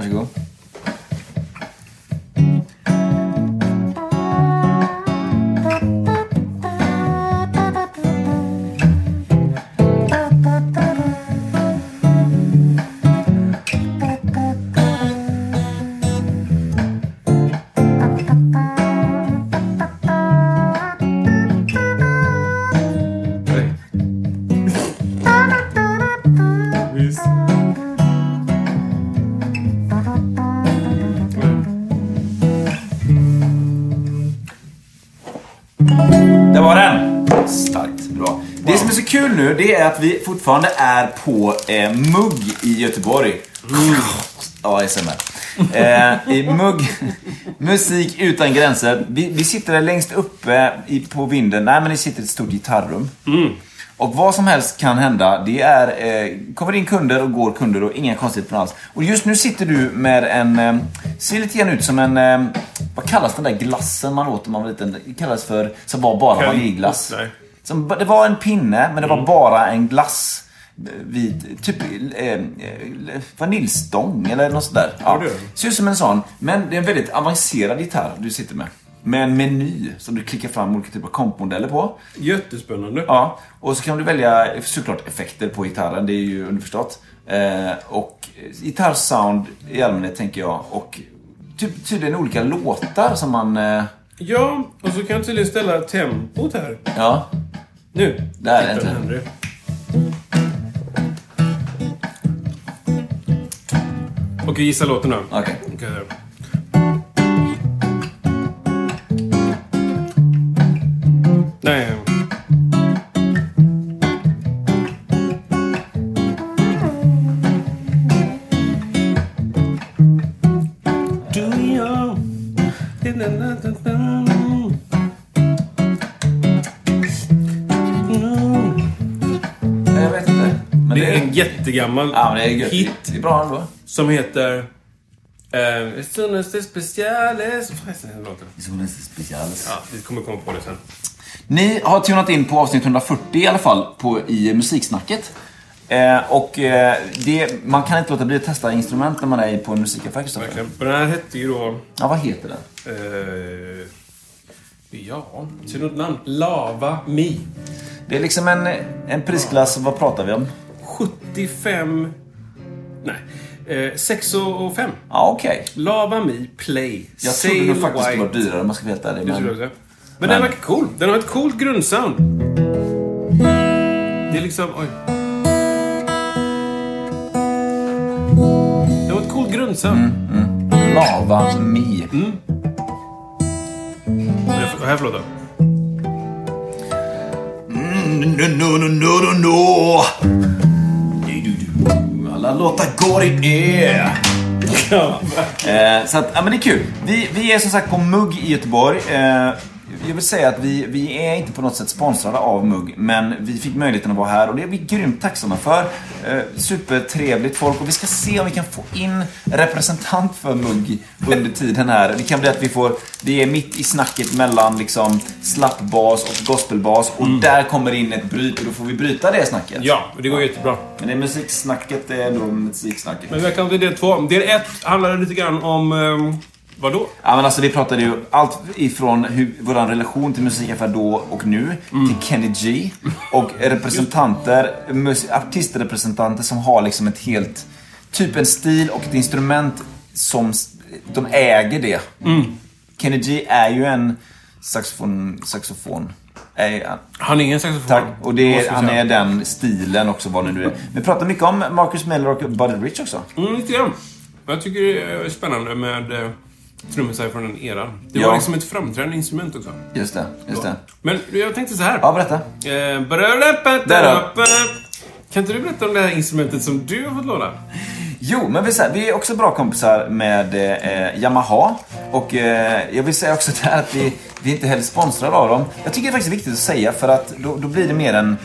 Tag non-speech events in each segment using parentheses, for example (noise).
Varsågod. Visst. Nu, det är att vi fortfarande är på eh, Mugg i Göteborg. Ja, ASMR. Eh, I Mugg. Musik utan gränser. Vi, vi sitter där längst uppe i, på vinden. Nej, men det sitter ett stort gitarrrum. Och vad som helst kan hända. Det är, eh, kommer in kunder och går kunder och inga konstigheter alls. Och just nu sitter du med en, eh, ser lite grann ut som en, eh, vad kallas den där glassen man åt när man var liten? Det kallas för, som var bara vaniljglass. Nej. Som, det var en pinne, men det var bara en glass. Vid typ eh, eh, vaniljstång eller något sådär. Ja, det. ser ut som en sån. Men det är en väldigt avancerad gitarr du sitter med. Med en meny som du klickar fram olika typer av kompmodeller på. Jättespännande. Ja, och så kan du välja såklart effekter på gitarren, det är ju underförstått. Eh, och gitarrsound i allmänhet tänker jag. Och typ, tydligen olika låtar som man... Eh, Ja, och så kan jag tydligen ställa tempot här. ja, Nu. Där är det. Okej, gissa låten då. okej. Okej, jättegammal Ja, det är hit Det är bra ändå. som heter... Eh, Sunnaste speciales... Vad heter den låten? Solens specials. Ja, vi kommer komma på det sen. Ni har tunat in på avsnitt 140 i alla fall på, i musiksnacket. Eh, och eh, det, man kan inte låta bli att testa instrument när man är på en musikaffär. Verkligen. Den här hette ju då... Ja, vad heter den? Eh, ja, du något namn? Lava Mi. Det är liksom en, en prisklass, vad pratar vi om? 75... Nej. Eh, 6 och 5. Ja, okej. Lava Mi Play. Jag trodde nog faktiskt det White. var dyrare om man ska vara helt ärlig. Det tror jag Men... också. Men den verkar cool. Den har ett coolt grundsound. Det är liksom... Oj. Den har ett coolt grundsound. Lava Mi. Mm. Här för låt då? Mm, no, no, no, no, no. Alla låtar går. Ja, Eh, så att, ja men det är kul. Vi, vi är som sagt på Mugg i Göteborg. Eh, jag vill säga att vi, vi är inte på något sätt sponsrade av Mugg, men vi fick möjligheten att vara här och det är vi grymt tacksamma för. Eh, supertrevligt folk och vi ska se om vi kan få in representant för Mugg under tiden här. Det kan bli att vi får, vi är mitt i snacket mellan liksom slappbas och gospelbas och där kommer in ett bryt och då får vi bryta det snacket. ja det går jättebra. Men det är musiksnacket, det är då musiksnacket. Men välkommen till del två. Del ett handlar lite grann om... Um, vadå? Ja men alltså vi pratade ju allt ifrån hur, vår relation till musikaffär då och nu till Kenny G. Och representanter, artistrepresentanter som har liksom ett helt, typ en stil och ett instrument som de äger det. Kenny G är ju en saxofon, saxofon. Han är ingen saxofon. tack. Och det är, han är den stilen också, vad det nu är. Vi pratar mycket om Marcus Miller och Buddy Rich också. Mm, lite grann. Jag tycker det är spännande med eh, trummisar från den eran. Det Ja. var liksom ett framträdande instrument också. Just det, just det. Men jag tänkte så här. Ja, berätta. Eh. Kan inte du berätta om det här instrumentet som du har fått låna? Jo, men vi, är också bra kompisar med eh, Yamaha. Och eh, jag vill säga också (laughs) där att vi, vi är inte heller sponsrade av dem. Jag tycker det är faktiskt viktigt att säga för att då, då blir det mer en,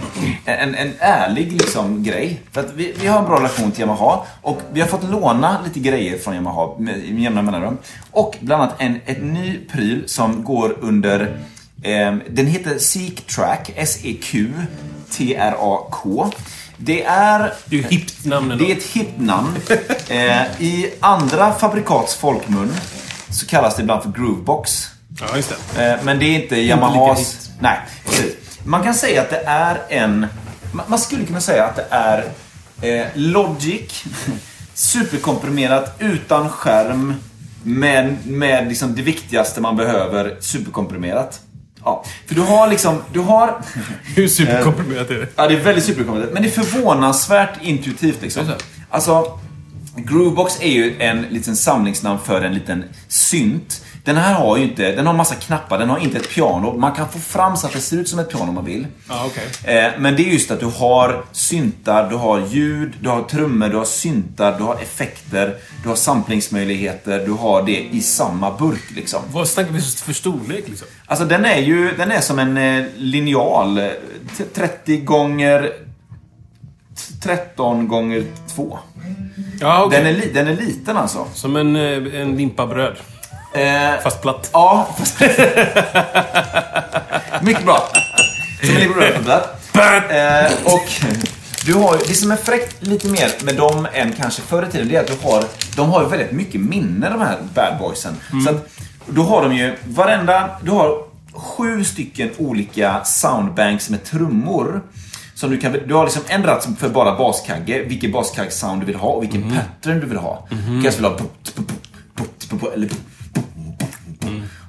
en, en ärlig liksom, grej. För att vi, vi har en bra relation till Yamaha och vi har fått låna lite grejer från Yamaha med med jämna mellanrum. Och bland annat en ett ny pryl som går under eh, den heter Seek Track, E S-E-Q-T-R-A-K. Det är... Det är ju hippt namn ändå. Det är ett hippt namn. Eh, I andra fabrikats folkmun så kallas det ibland för Groovebox. Ja, just det. Eh, men det är inte Yamahas... Nej, precis. Man kan säga att det är en... ma- Man skulle kunna säga att det är eh, Logic, (laughs) superkomprimerat, utan skärm, men med liksom det viktigaste man behöver, superkomprimerat. Ja, för du har liksom, du har... (laughs) Hur superkomprimerat är det? Ja, det är väldigt superkomplicerat. Men det är förvånansvärt intuitivt liksom. Alltså, Groovebox är ju en liten samlingsnamn för en liten synt. Den här har ju inte, den har massa knappar, den har inte ett piano. Man kan få fram så att det ser ut som ett piano om man vill. Ja, okej. Eh, Men det är just att du har syntar, du har ljud, du har trummor, du har syntar, du har effekter, du har samplingsmöjligheter, du har det i samma burk liksom. Vad snackar vi för storlek liksom? Alltså den är ju, den är som en eh, linjal. eh, t- 30 gånger t- 13 gånger 2. Ja, okej. Den, är den är liten alltså. Som en, eh, en limpa bröd. Eh, Fast platt. Ja, fast... (laughs) Mycket bra. Som en liberal eh, Och du har, det som är fräckt lite mer med dem än kanske förr i tiden, det är att du har, de har väldigt mycket minne de här bad boysen. Så att, då har de ju varenda, du har sju stycken olika soundbanks med trummor. Som du, kan, du har liksom en ratt för bara baskagge, vilken baskagg-sound du vill ha och vilken pattern du vill ha. Du kanske vill ha eller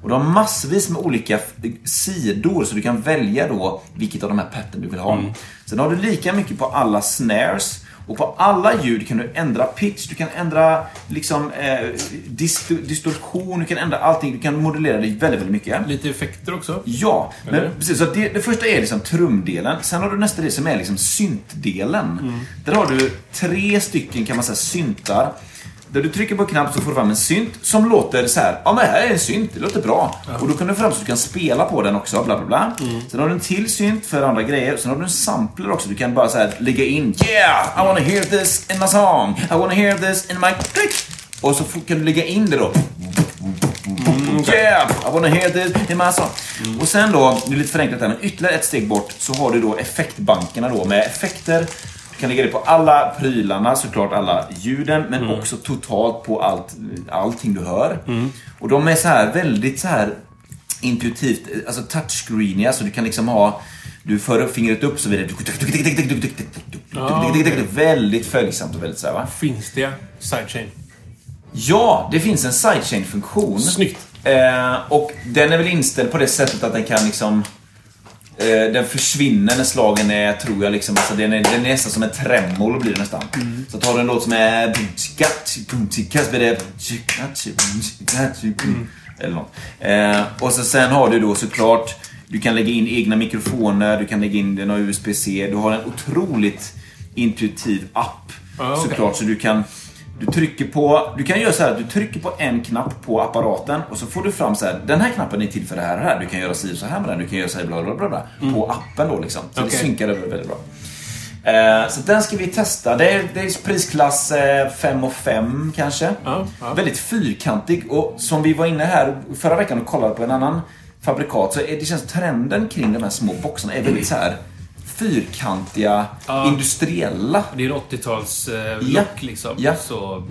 och de har massvis med olika sidor så du kan välja då vilket av de här pattern du vill ha. Sen har du lika mycket på alla snares och på alla ljud kan du ändra pitch, du kan ändra liksom eh, disto- distorsion, du kan ändra allting. Du kan modulera det väldigt, väldigt mycket. Lite effekter också. Ja, men precis. Så det, det första är liksom trumdelen. Sen har du nästa del som är liksom syntdelen. Mm. Där har du tre stycken kan man säga syntar. Där du trycker på en knapp så får du fram en synt som låter så här. Ja men här är en synt, det låter bra. Och då kan du fram så du kan spela på den också, bla bla bla. Mm. Sen har du en till synt för andra grejer. Sen har du en sampler också. Du kan bara så här lägga in Yeah! I wanna hear this in my song. I wanna hear this in my click. Och så kan du lägga in det då. Yeah! I wanna hear this in my song. Och sen då, det är lite förenklat här, men ytterligare ett steg bort så har du då effektbankerna då med effekter. Du kan lägga det på alla prylarna, såklart alla ljuden, men också totalt på allt, allting du hör. Och de är så här väldigt så här intuitivt, alltså touchscreeniga, så du kan liksom ha du för upp fingret upp så blir det väldigt följsamt och väldigt så här, va? Finns det sidechain? Ja, det finns en sidechain-funktion. Snyggt. Eh, och den är väl inställd på det sättet att den kan liksom... Eh, den försvinner när slagen är, tror jag, liksom. Alltså, den, är, den är nästan som en tremolo blir det nästan. Så tar du en låt som är... Så blir det... Eller något. Eh, och så sen har du då såklart... Du kan lägga in egna mikrofoner, du kan lägga in den av USB-C. Du har en otroligt intuitiv app. Ah, okej. Såklart, så du kan... Du trycker på, du kan göra så här du trycker på en knapp på apparaten och så får du fram så här. Den här knappen är till för det här och det här. Du kan göra si så här med den. Du kan göra så här bla bla bla, bla På appen då liksom. Så Okej. det synkar över väldigt bra. Eh, så den ska vi testa. Det är, det är prisklass 5 och 5 kanske. Ja, ja. Väldigt fyrkantig och som vi var inne här förra veckan och kollade på en annan fabrikat så är det känns trenden kring de här små boxarna är väldigt så här fyrkantiga, Ja. industriella. Det är en 80-tals eh, Ja. look liksom. Ja. Så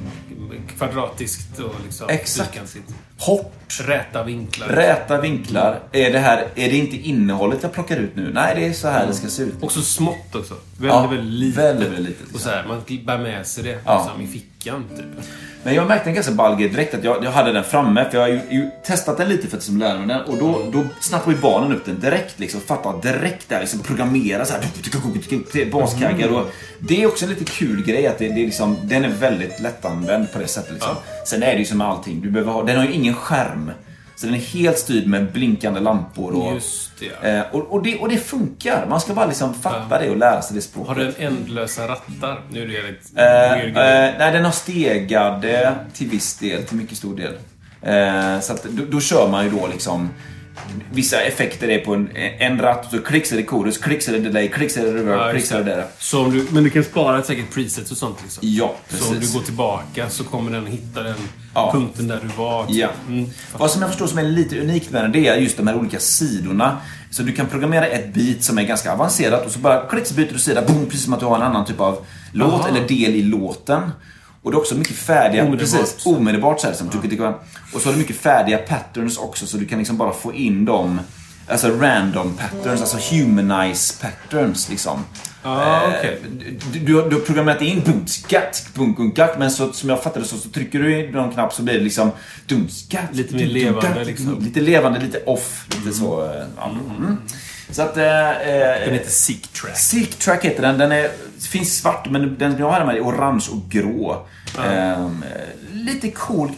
kvadratiskt och liksom Exakt. fyrkantigt. Hårt. Räta vinklar. Räta vinklar. Är det här, är det inte innehållet jag plockar ut nu? Nej, det är så här det ska se ut. Också smått också. Väldigt, Ja, väldigt litet. väldigt, väldigt litet, Och så här, man bär med sig det liksom, i fickan typ. Men jag märkte en ganska ball grej direkt att jag, jag hade den framme för jag har ju, ju testat den lite för att liksom lära mig den och då, då snappade ju barnen upp den direkt liksom. Fattar direkt där liksom programmera så här baskaggar och det är också en lite kul grej att det, det är liksom, den är väldigt lättanvänd på det sättet liksom. Sen är det ju som med allting, du behöver ha, den har ju ingen skärm. Så den är helt styrd med blinkande lampor. Och, Just det, ja. eh, och, och, det, och det funkar. Man ska bara liksom fatta det och lära sig det språket. Har den ändlösa rattar? Nu är det lite Eh, eh, nej, den har stegade till viss del, till mycket stor del. Eh, så att då, då kör man ju då liksom Vissa effekter är på en, en ratt, så klicks är det chorus, klicks är det delay, klicks är det reverb, Ja, klicks är det där. Så om du, men du kan spara säkert presets och sånt liksom? Ja, Så om du precis. går tillbaka så kommer den hitta den Ja. punkten där du var. typ. Ja. Mm. Vad som jag förstår som är lite unikt med den, det är just de här olika sidorna. Så du kan programmera ett beat som är ganska avancerat och så bara klick så byter du sida, boom, precis som att du har en annan typ av låt Aha. eller del i låten. Och det är också mycket färdiga, Omedelbart. precis, omedelbart så här, som det Och så har du mycket färdiga patterns också så du kan liksom bara få in dem Alltså random patterns, alltså humanize patterns liksom. Ah, Eh, okej. du, du, har- du har programmerat in men så, som jag fattar det så, så trycker du i någon knapp så blir det liksom. Lite mer levande, liksom. Lite levande, lite off, lite så. eh, Ja. Mm. Så att... Eh, Den eh, heter Sick Track. Sick Track heter den. Den är, finns svart, men den jag har hemma är orange och grå. Ehm, lite cool.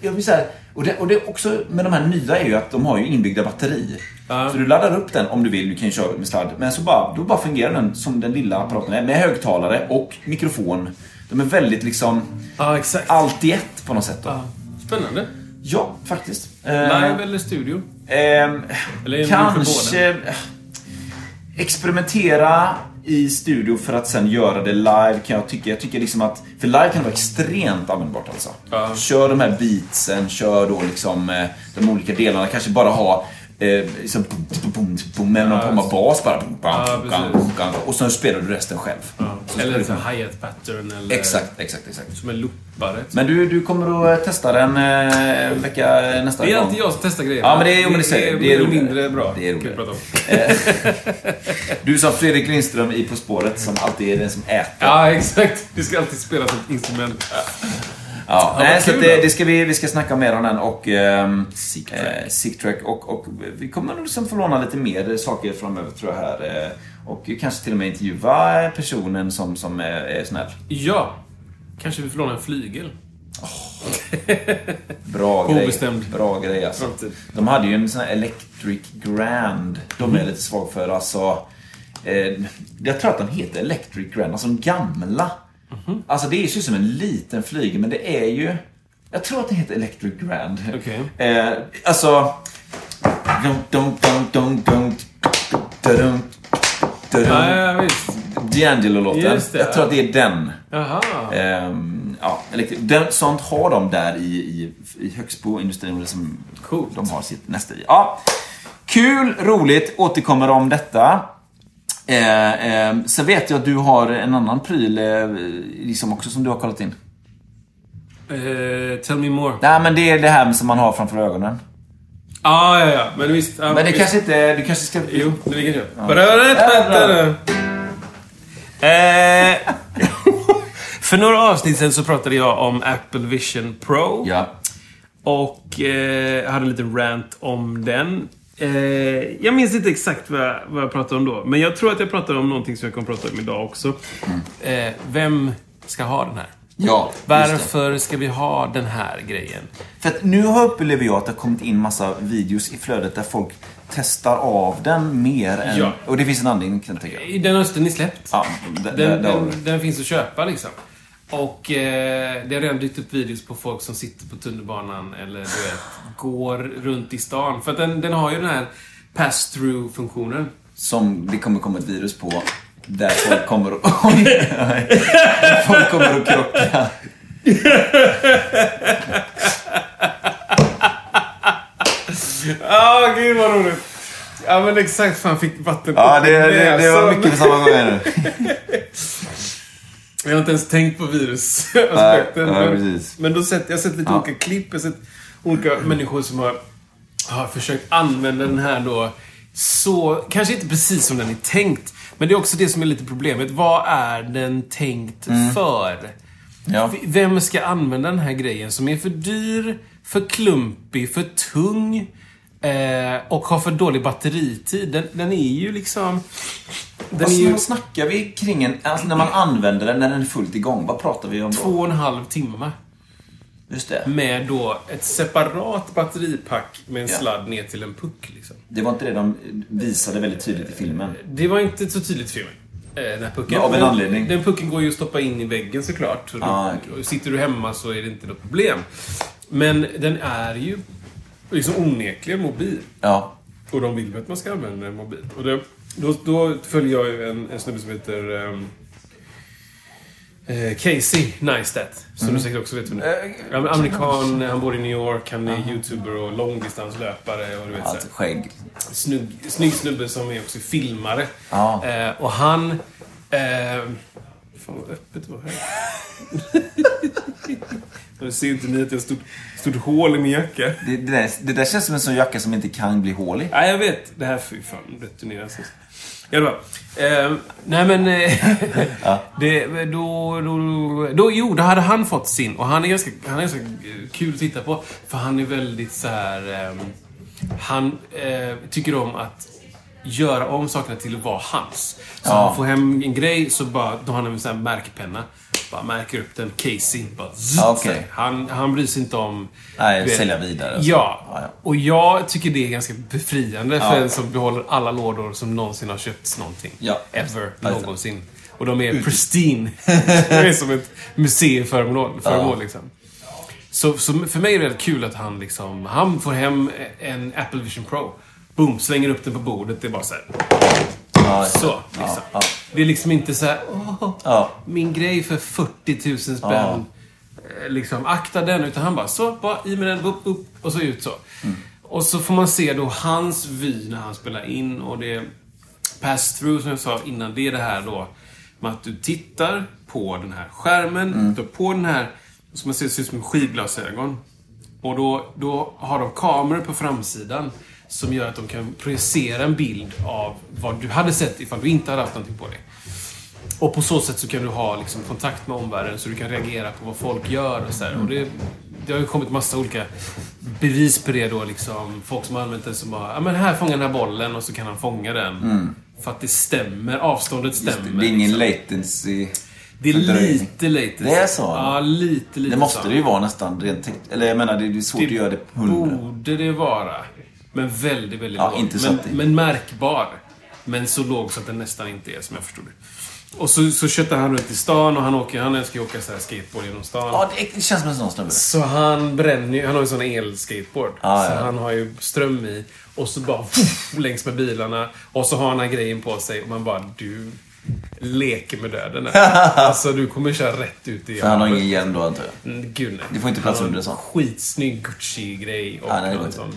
Jag vill säga, och, det, och det också med de här nya är ju att de har ju inbyggda batteri. Ja. Så du laddar upp den om du vill, du kan ju köra med sladd. Men så bara, då bara fungerar den som den lilla apparaten är. Med högtalare och mikrofon. De är väldigt liksom Ja, exakt. allt i ett på något sätt. Då. Ja. Spännande. Ja, faktiskt. Eh, Live eller studio? Ehm, Eller kanske experimentera i studio för att sen göra det live kan jag tycka. Jag tycker liksom att, för live kan det vara extremt användbart alltså. Ja. Kör de här beatsen, kör då liksom eh, de olika delarna. Kanske bara ha eh, liksom, boom, boom, boom, med någon Ja, form av bas bara. Boom, bam, Ja, bam, bam, och sen spelar du resten själv. Så Eller liksom hi-hat pattern eller... Exakt, exakt, exakt. Som en loopare. typ. Men du, du kommer att testa den eh, vecka nästa Det är gång? alltid jag som testar grejer. Ja, men det är- jo, men det det är eller roligare. mindre bra. Det är om. (laughs) Du som Fredrik Lindström i På spåret som alltid är den som äter. Ja, exakt. Du ska alltid spela som ett instrument. Ja, nej, så det, då. det ska vi, vi ska snacka mer om den och ehm, Sick eh, Sick Track och, och vi kommer nog liksom få låna lite mer saker framöver tror jag här. eh, Och kanske till och med intervjua personen som, som är, är snäll. Ja. Kanske vi får låna en flygel. (laughs) Bra På grej. obestämd Bra grej alltså. De hade ju en sån här Electric Grand. De är jag lite svag för. Alltså, eh, jag tror att de heter Electric Grand. Alltså de gamla. Mhm. Alltså det ser ut som en liten flygel, men det är ju... Jag tror att det heter Electric Grand. Okej. Eh, alltså... Ja, ja, visst. D'Angelo-låten. Jag tror att det är den. Jaha. Ehm, ja, den, sånt har de där i, i, i Högsbo industrin. Som Coolt. De har sitt nästa i. Ja, kul, roligt. Återkommer om detta. Eh, eh, sen vet jag att du har en annan pryl eh, liksom också som du har kollat in. Eh, tell me more. Nej, men det är det här som man har framför ögonen. Ah, ja, ja. Men visst. Ja, Men det visst. kanske inte... Du kanske ska... Jo, det ligger det. Eh, (laughs) För några avsnitt sen så pratade jag om Apple Vision Pro. Ja. Och eh, hade lite rant om den. Eh, jag minns inte exakt vad jag, vad jag pratade om då. Men jag tror att jag pratade om någonting som jag kommer prata om idag också. Eh, vem ska ha den här? Ja. Varför ska vi ha den här grejen? För att nu har upplever jag att det har kommit in massa videos i flödet där folk testar av den mer än... Ja. Och det finns en anledning kan jag tänka. Den hösten är släppt. Ja, Den, har den, du. den finns att köpa liksom. Och eh, det har redan dykt upp videos på folk som sitter på tunnelbanan eller du vet, går runt i stan. För att den, den har ju den här pass-through-funktionen. Som det kommer komma ett virus på. Där folk kommer att... (laughs) Folk kommer att krocka. (laughs) Ja, oh, gud vad roligt! Ja men exakt, fan fick vatten Ja, upp i det, det, det var näsan. mycket på samma gång nu. (laughs) Jag har inte ens tänkt på virusaspekten. Nej, nej, men, precis. men då sett, jag har sett lite Ja. olika klipp. Jag har sett olika människor som har, har försökt använda den här då så, kanske inte precis som den är tänkt. Men det är också det som är lite problemet. Vad är den tänkt Mm. för? Ja. Vem ska använda den här grejen som är för dyr, för klumpig, för tung eh, och har för dålig batteritid? Den, den är ju liksom... Den Vad ju vad snackar vi kring en... Alltså när man använder den, när den är fullt igång. Vad pratar vi om då? två och en halv timme. Just det. Med då ett separat batteripack med en Ja. sladd ner till en puck. Liksom. Det var inte det de visade väldigt tydligt i filmen. Det var inte så tydligt i filmen. eh, Den pucken. Men av en anledning. Den pucken går ju att stoppa in i väggen såklart. Så Ah, och Sitter du hemma så är det inte något problem. Men den är ju liksom onekligen mobil. Ja. Och de vill ju att man ska använda den mobilt. Och det, då, då följer jag en, en snubbe som heter um, eh, Casey Neistat. Som Mm. du säkert också vet vem det är. Är Amerikan, han bor i New York, han är YouTuber och långdistanslöpare och du vet så här. Allt skägg. snygg, snygg snubbe som är också filmare. Ja. Eh, och han... Eh, fan vad öppet det var här. (laughs) Nu ser inte ni att jag har stort, stort hål i min jacka. Det, det, där, det där känns som en sån jacka som inte kan bli hål i. Nej, jag vet. Det här får ju fan returneras. Ja, det var. Eh, nej, men... Eh, (laughs) det, då, då, då, jo, då hade han fått sin. Och han är ganska, han är ganska eh, kul att titta på. För han är väldigt så här... ehm, han eh, tycker om att göra om sakerna till att vara hans. Så Ja. han får hem en grej, så bara, då har han en sån här märkpenna. Bara märker upp den, Casey. Bara, zzz, så här. han, han bryr sig inte om... Nej, vet- sälja vidare. så. Ja. Och jag tycker det är ganska befriande för Ja. en som behåller alla lådor som någonsin har köpts någonting. Ja. Ever. Någonsin. Och de är pristine. (laughs) det är som ett museiföremål. Föremål, liksom. Så, så för mig är det väldigt kul att han liksom... Han får hem en Apple Vision Pro. Boom, slänger upp den på bordet. Det är bara så här. Ja. Så, liksom. Ja, Det är liksom inte så här... Åh, min grej för 40 000 spänn. Eh, Liksom, akta den. Utan han bara, så, bara i med den, upp, upp, och så ut så. Mm. Och så får man se då hans vy när han spelar in och det pass-through som jag sa innan. Det är det här då med att du tittar på den här skärmen, Mm. du tar på den här, som man ser ser ut som skivglasögon. Och då, då har de kameror på framsidan som gör att de kan projicera en bild av vad du hade sett ifall du inte hade haft någonting på dig. Och på så sätt så kan du ha liksom, kontakt med omvärlden så du kan reagera på vad folk gör och så här. Och det, det har ju kommit massa olika bevis på det då liksom. Folk som har använt det som bara, ja men här fånga den här bollen och så kan han fånga den. För att det stämmer, avståndet stämmer. Mm. Det är ingen liksom. latency. Det är lite latency. Det är så? Ja, lite, lite Det måste så. det ju vara nästan rent Eller jag menar, det är svårt att göra det på hundra. borde det vara. Men väldigt, väldigt Ja, låg. inte så men, det- men märkbar. Men så låg så att den nästan inte är, som jag förstod det. Och så, så köttar han runt i stan och han, åker, han älskar ju åka så här skateboard genom stan. Ja, det känns som en sån snubbe. Så han bränner ju, han har ju sån elskateboard. Ja, så ja. han har ju ström i. Och så bara fuff, längs med bilarna. Och så har han den här grejen på sig och man bara, du leker med döden. här. (laughs) alltså du kommer köra rätt ut i För han har ingen hjälm då, antar jag. Mm, Gud nej. Det får inte plats under en sånt. Skitsnygg Gucci-grej och Ja, nej, sån.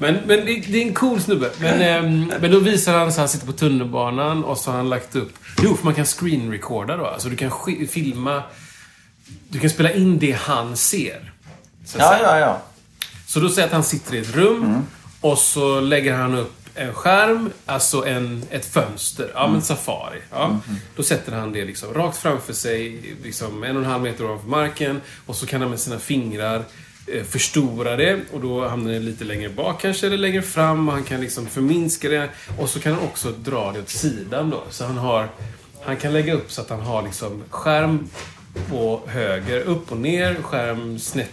Men, men det, det är en cool snubbe. Men, ehm, men då visar han så han sitter på tunnelbanan och så har han lagt upp... Jo, för man kan screen-recorda då. Alltså du kan filma... Du kan spela in det han ser. Så Ja, ja, ja. Så då säger att han sitter i ett rum Mm. och så lägger han upp en skärm, alltså en, ett fönster. Ja, Mm. men Safari. Ja. Då sätter han det liksom rakt framför sig, liksom en och en halv meter ovanför marken. Och så kan han med sina fingrar eh, förstora det och då hamnar det lite längre bak kanske, eller längre fram. Och han kan liksom förminska det. Och så kan han också dra det åt sidan då. Så han har... Han kan lägga upp så att han har liksom skärm på höger, upp och ner, skärm snett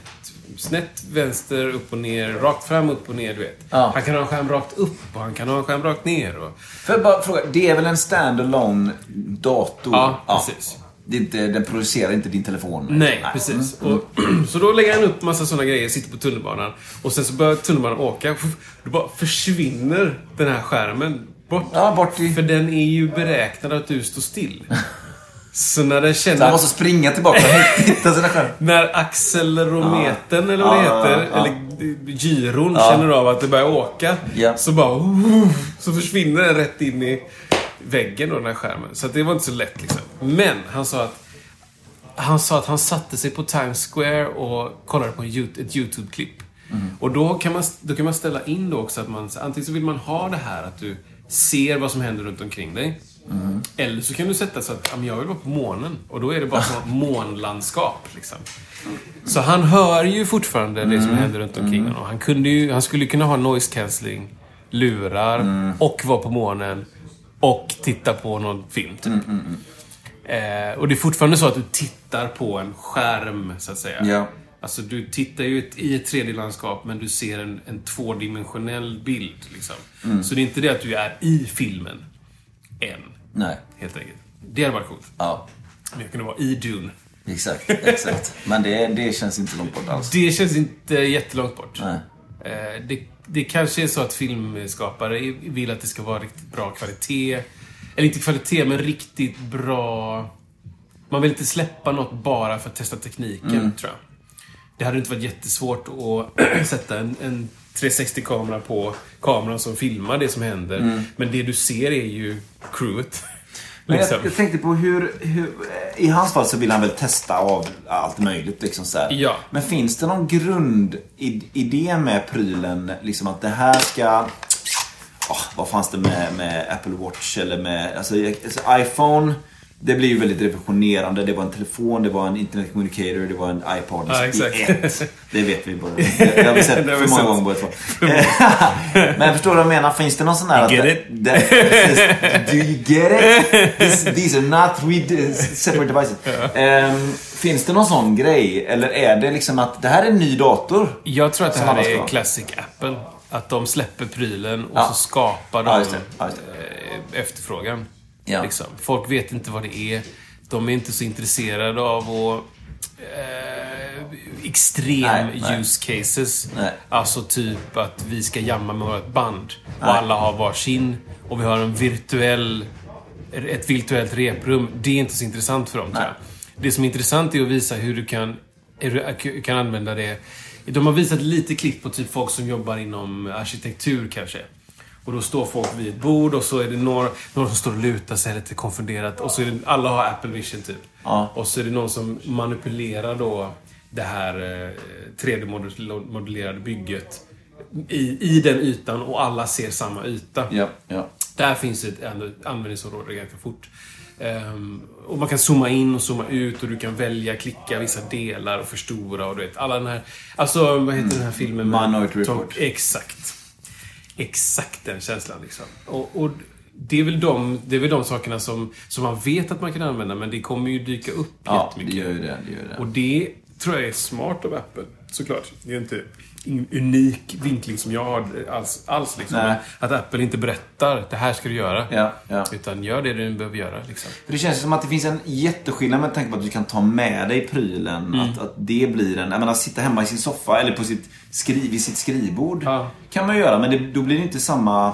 snett, vänster, upp och ner, rakt fram, upp och ner, du vet. Ja. Han kan ha en skärm rakt upp och han kan ha en skärm rakt ner. Och... Får jag bara fråga, det är väl en stand-alone dator? Ja, precis. Det inte, den producerar inte din telefon? Nej, precis. Och, (clears throat) så då lägger han upp massa sådana grejer, sitter på tunnelbanan. Och sen så börjar tunnelbanan åka. Då bara försvinner den här skärmen bort. Ja, bort i... För den är ju beräknad att du står still. (laughs) Så när den känner... Så han måste springa tillbaka och hitta (laughs) sina skärmar. När accelerometern, eller vad det heter, eller gyron, känner av att det börjar åka. Så bara... Så försvinner den rätt in i väggen då, den här skärmen. Så det var inte så lätt liksom. Men han sa att han sa att han satte sig på Times Square och kollade på ett YouTube-klipp. Och då kan, man, då kan man ställa in då också att man, antingen så vill man ha det här att du ser vad som händer runt omkring dig. Eller så kan du sätta så att, jag vill vara på månen. Och då är det bara som (laughs) månlandskap. Liksom. Så han hör ju fortfarande det som händer runt omkring honom. Han, kunde ju, han skulle kunna ha noise cancelling, lurar och vara på månen. Och titta på någon film, typ. Eh, och det är fortfarande så att du tittar på en skärm, så att säga. Ja. Alltså, du tittar ju ett, i ett 3D-landskap, men du ser en, en tvådimensionell bild. Liksom. Mm. Så det är inte det att du är i filmen. Än, Nej. helt enkelt. Det hade varit coolt. Ja. Jag kunde vara i Dune. Exakt, exakt. Men det, det känns inte långt bort alls. Det känns inte jättelångt bort. Nej. Eh, det, det kanske är så att filmskapare vill att det ska vara riktigt bra kvalitet. Eller inte kvalitet, men riktigt bra... Man vill inte släppa något bara för att testa tekniken, Mm. tror jag. Det hade inte varit jättesvårt att (clears throat) sätta en, en 360-kamera på kameran som filmar det som händer. Mm. Men det du ser är ju crewet. Liksom. jag, jag tänkte på hur, hur... I hans fall så vill han väl testa av allt möjligt. Liksom så här. Ja. Men finns det någon grundidé med prylen? Liksom att det här ska... åh, vad fanns det med, med Apple Watch eller med... Alltså, alltså, iPhone. Det blir ju väldigt revolutionerande. Det var en telefon, det var en internet communicator, det var en iPod Ja, exakt. i ett. Det vet vi båda. (laughs) Det har vi sett för många gånger båda (laughs) två. Men förstår du vad jag menar? Finns det någon sån här... You att get det- det- Do you get it? This, these are not three separate devices. Ehm, finns det någon sån grej? Eller är det liksom att det här är en ny dator? Jag tror att det här är classic Apple. Att de släpper prylen och Ja. så skapar de Ja. Ja, eh, efterfrågan. Ja. Liksom. Folk vet inte vad det är. De är inte så intresserade av att eh, extrem Nej, nej. use cases. Nej. Alltså typ att vi ska jamma med vårt band och alla har varsin och vi har en virtuell, ett virtuellt reprum. Det är inte så intressant för dem tror jag. Det som är intressant är att visa hur du kan, hur du kan använda det. De har visat lite klipp på typ folk som jobbar inom arkitektur kanske. Och då står folk vid ett bord och så är det några, några som står och lutar sig lite konfunderat. Och så är det, alla har Apple Vision typ. Ja. Och så är det någon som manipulerar då det här eh, 3D-modellerade bygget i, i den ytan och alla ser samma yta. Ja, ja. Där finns ett an- användningsområde ganska fort. Ehm, och man kan zooma in och zooma ut och du kan välja, klicka vissa delar och förstora och du vet, alla den här... Alltså, vad heter den här filmen? med Minority Tom- Report. Exakt. Exakt den känslan liksom. Och, och det är väl de, det är väl de sakerna som, som man vet att man kan använda, men det kommer ju dyka upp Ja, det jättemycket. gör ju det. det, gör det. Och det tror jag är smart av Apple, såklart. Det är inte en unik vinkling som jag har alls. alls liksom. Att Apple inte berättar, det här ska du göra. Ja, ja. Utan gör det du behöver göra. Liksom. För det känns som att det finns en jätteskillnad med tanke på att du kan ta med dig prylen. Mm. Att, att det blir en... Jag menar, sitta hemma i sin soffa eller på sitt skriv, vid sitt skrivbord. Ja. Kan man göra, men det, då blir det inte samma...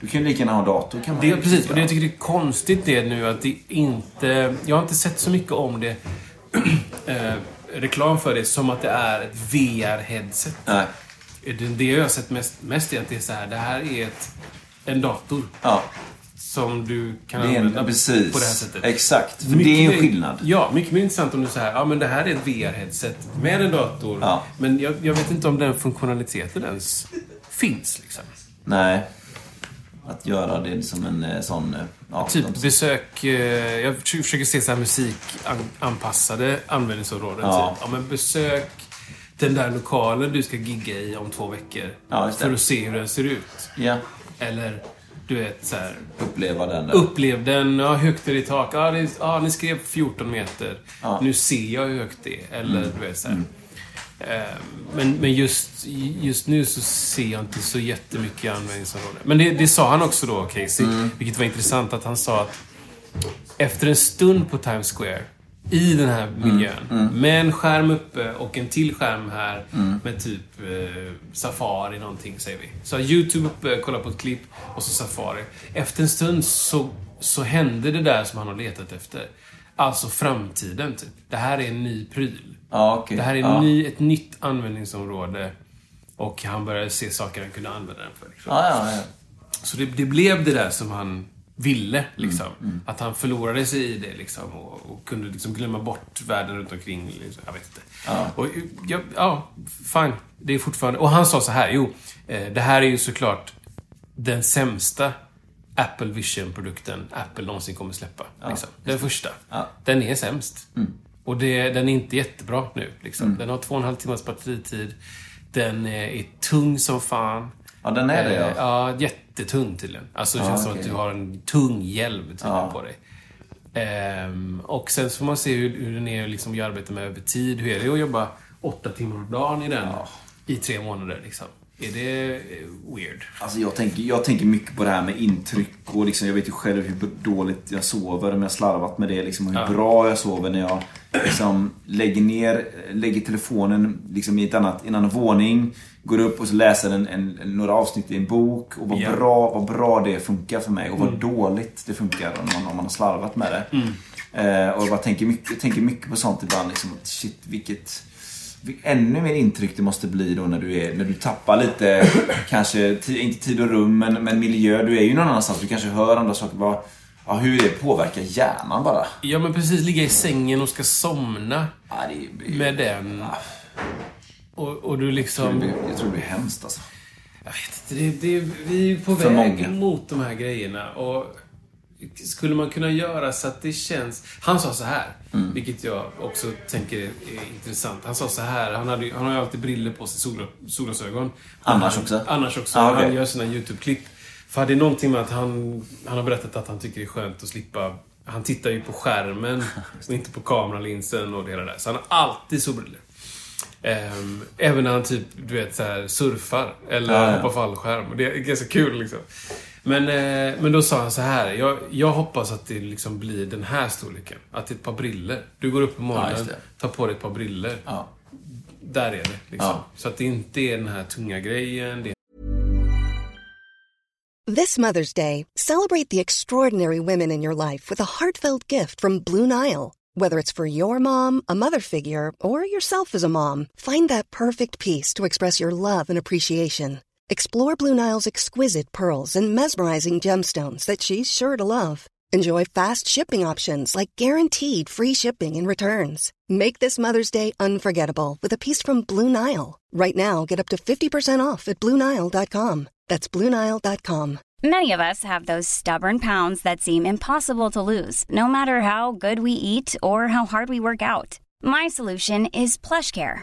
Du kan ju lika gärna ha dator. Kan man Det, ju precis, och göra. det jag tycker det är konstigt det nu att det inte... Jag har inte sett så mycket om det. (clears throat) reklam för det som att det är ett VR-headset. Nej. Det, det jag har sett mest, mest är att det är så här, det här är ett, en dator Ja, som du kan det är använda en, precis. på det här sättet. Exakt. För det Mycket är ju en skillnad. Ja, mycket mer intressant om du säger ja men det här är ett VR-headset med en dator. Ja. Men jag, jag vet inte om den funktionaliteten ens finns. Liksom. Nej. Att göra det som en eh, sån... eh, Ja, Typ de- besök... Eh, jag försöker se så här musikanpassade användningsområden. Ja. Typ. Ja, men besök den där lokalen du ska gigga i om två veckor. Ja, för att se hur den ser ut. Ja, Eller, du vet så här. uppleva den där. Upplev den, ja, högt är det i tak. Ja, det, ja, ni skrev 14 meter. Ja. Mm. Nu ser jag hur högt det är. Eller du vet så här. Eh, Men, men just, just nu så ser jag inte så jättemycket användningsområden. Men det, det sa han också då, Casey. Mm. Vilket var intressant att han sa att efter en stund på Times Square i den här Mm. miljön. Med en skärm uppe och en till skärm här med typ eh, Safari någonting, säger vi. Så YouTube uppe, kolla på ett klipp och så Safari. Efter en stund så, så hände det där som han har letat efter. Alltså framtiden, typ. Det här är en ny pryl. Ja, okej. Det här är ja. ny, ett nytt användningsområde. Och han började se saker han kunde använda den för. Liksom. Ja, ja, ja. Så det, det blev det där som han ville, liksom. Mm, Att han förlorade sig i det, liksom. Och, och kunde liksom glömma bort världen runt omkring. Liksom. Jag vet inte. Ja. Och, ja, ja, fine. Det är fortfarande... Och han sa så här, jo. Eh, det här är ju såklart den sämsta Apple Vision-produkten Apple någonsin kommer släppa. liksom. Den första. Ja. Mm. Den är sämst. Och det, den är inte jättebra nu. Liksom. Den har två och en halv timmars batteritid. Den är, är tung som fan. Ja, den är det, ja. Eh, ja, jättetung tydligen. Alltså det känns som okej. att du har en tung hjälm tydligen på dig. Ehm, och sen så får man se hur, hur den är liksom, att göra arbete med över tid. Hur är det att jobba åtta timmar om dagen i den i tre månader? Liksom? Är det eh, weird? Alltså jag, tänker, jag tänker mycket på det här med intryck och liksom, jag vet ju själv hur dåligt jag sover om jag slarvat med det. Liksom, och hur Ja. bra jag sover när jag liksom, lägger ner, lägger telefonen liksom, i ett annat, en annan våning. Går upp och så läser en, en, några avsnitt i en bok. Och vad, Ja. bra, vad bra det funkar för mig och vad dåligt det funkar om man, om man har slarvat med det. Eh, och jag tänker mycket, tänker mycket på sånt ibland. Liksom, att shit, vilket... Ännu mer intryck det måste bli då när du, är, när du tappar lite, (clears throat) kanske, inte tid och rum, men, men miljö. Du är ju någon annanstans, du kanske hör andra saker. Bara, ja, hur det påverkar hjärnan bara. Ja, men precis. Ligga i sängen och ska somna Ja, det, är- med den. Och, och du jag, tror liksom... blir, jag tror det blir hemskt alltså. Jag vet inte, det, det, vi är på För väg många. mot de här grejerna. Och skulle man kunna göra så att det känns... Han sa så här, Mm. vilket jag också tänker är intressant. Han sa så här, han, hade, han har ju alltid briller på sig, sol, solglasögon. Annars han, också? Annars också. Ah, okej. Han gör sina YouTube-klipp. För det är någonting med att han, han har berättat att han tycker det är skönt att slippa... Han tittar ju på skärmen (laughs) inte på kameralinsen och det där. Så han har alltid solbrillor. Ehm, även när han typ, du vet, så här, surfar eller Ja, ja. hoppar fallskärm. Det är ganska kul liksom. Men, eh, men då sa han så här. Jag, jag hoppas att det liksom blir den här storleken. Att det är ett par briller. Du går upp på Ja, morgonen, det. tar på dig ett par briller. Ja. Där är det. Liksom. Ja. Så att det inte är den här tunga grejen. Det This Mother's Day, celebrate the extraordinary women in your life with a heartfelt gift from Blue Nile. Whether it's for your mom, a mother figure, or yourself as a mom, find that perfect piece to express your love and appreciation. Explore Blue Nile's exquisite pearls and mesmerizing gemstones that she's sure to love. Enjoy fast shipping options like guaranteed free shipping and returns. Make this Mother's Day unforgettable with a piece from Blue Nile. Right now, get up to 50% off at BlueNile.com. That's BlueNile.com. Many of us have those stubborn pounds that seem impossible to lose, no matter how good we eat or how hard we work out. My solution is PlushCare.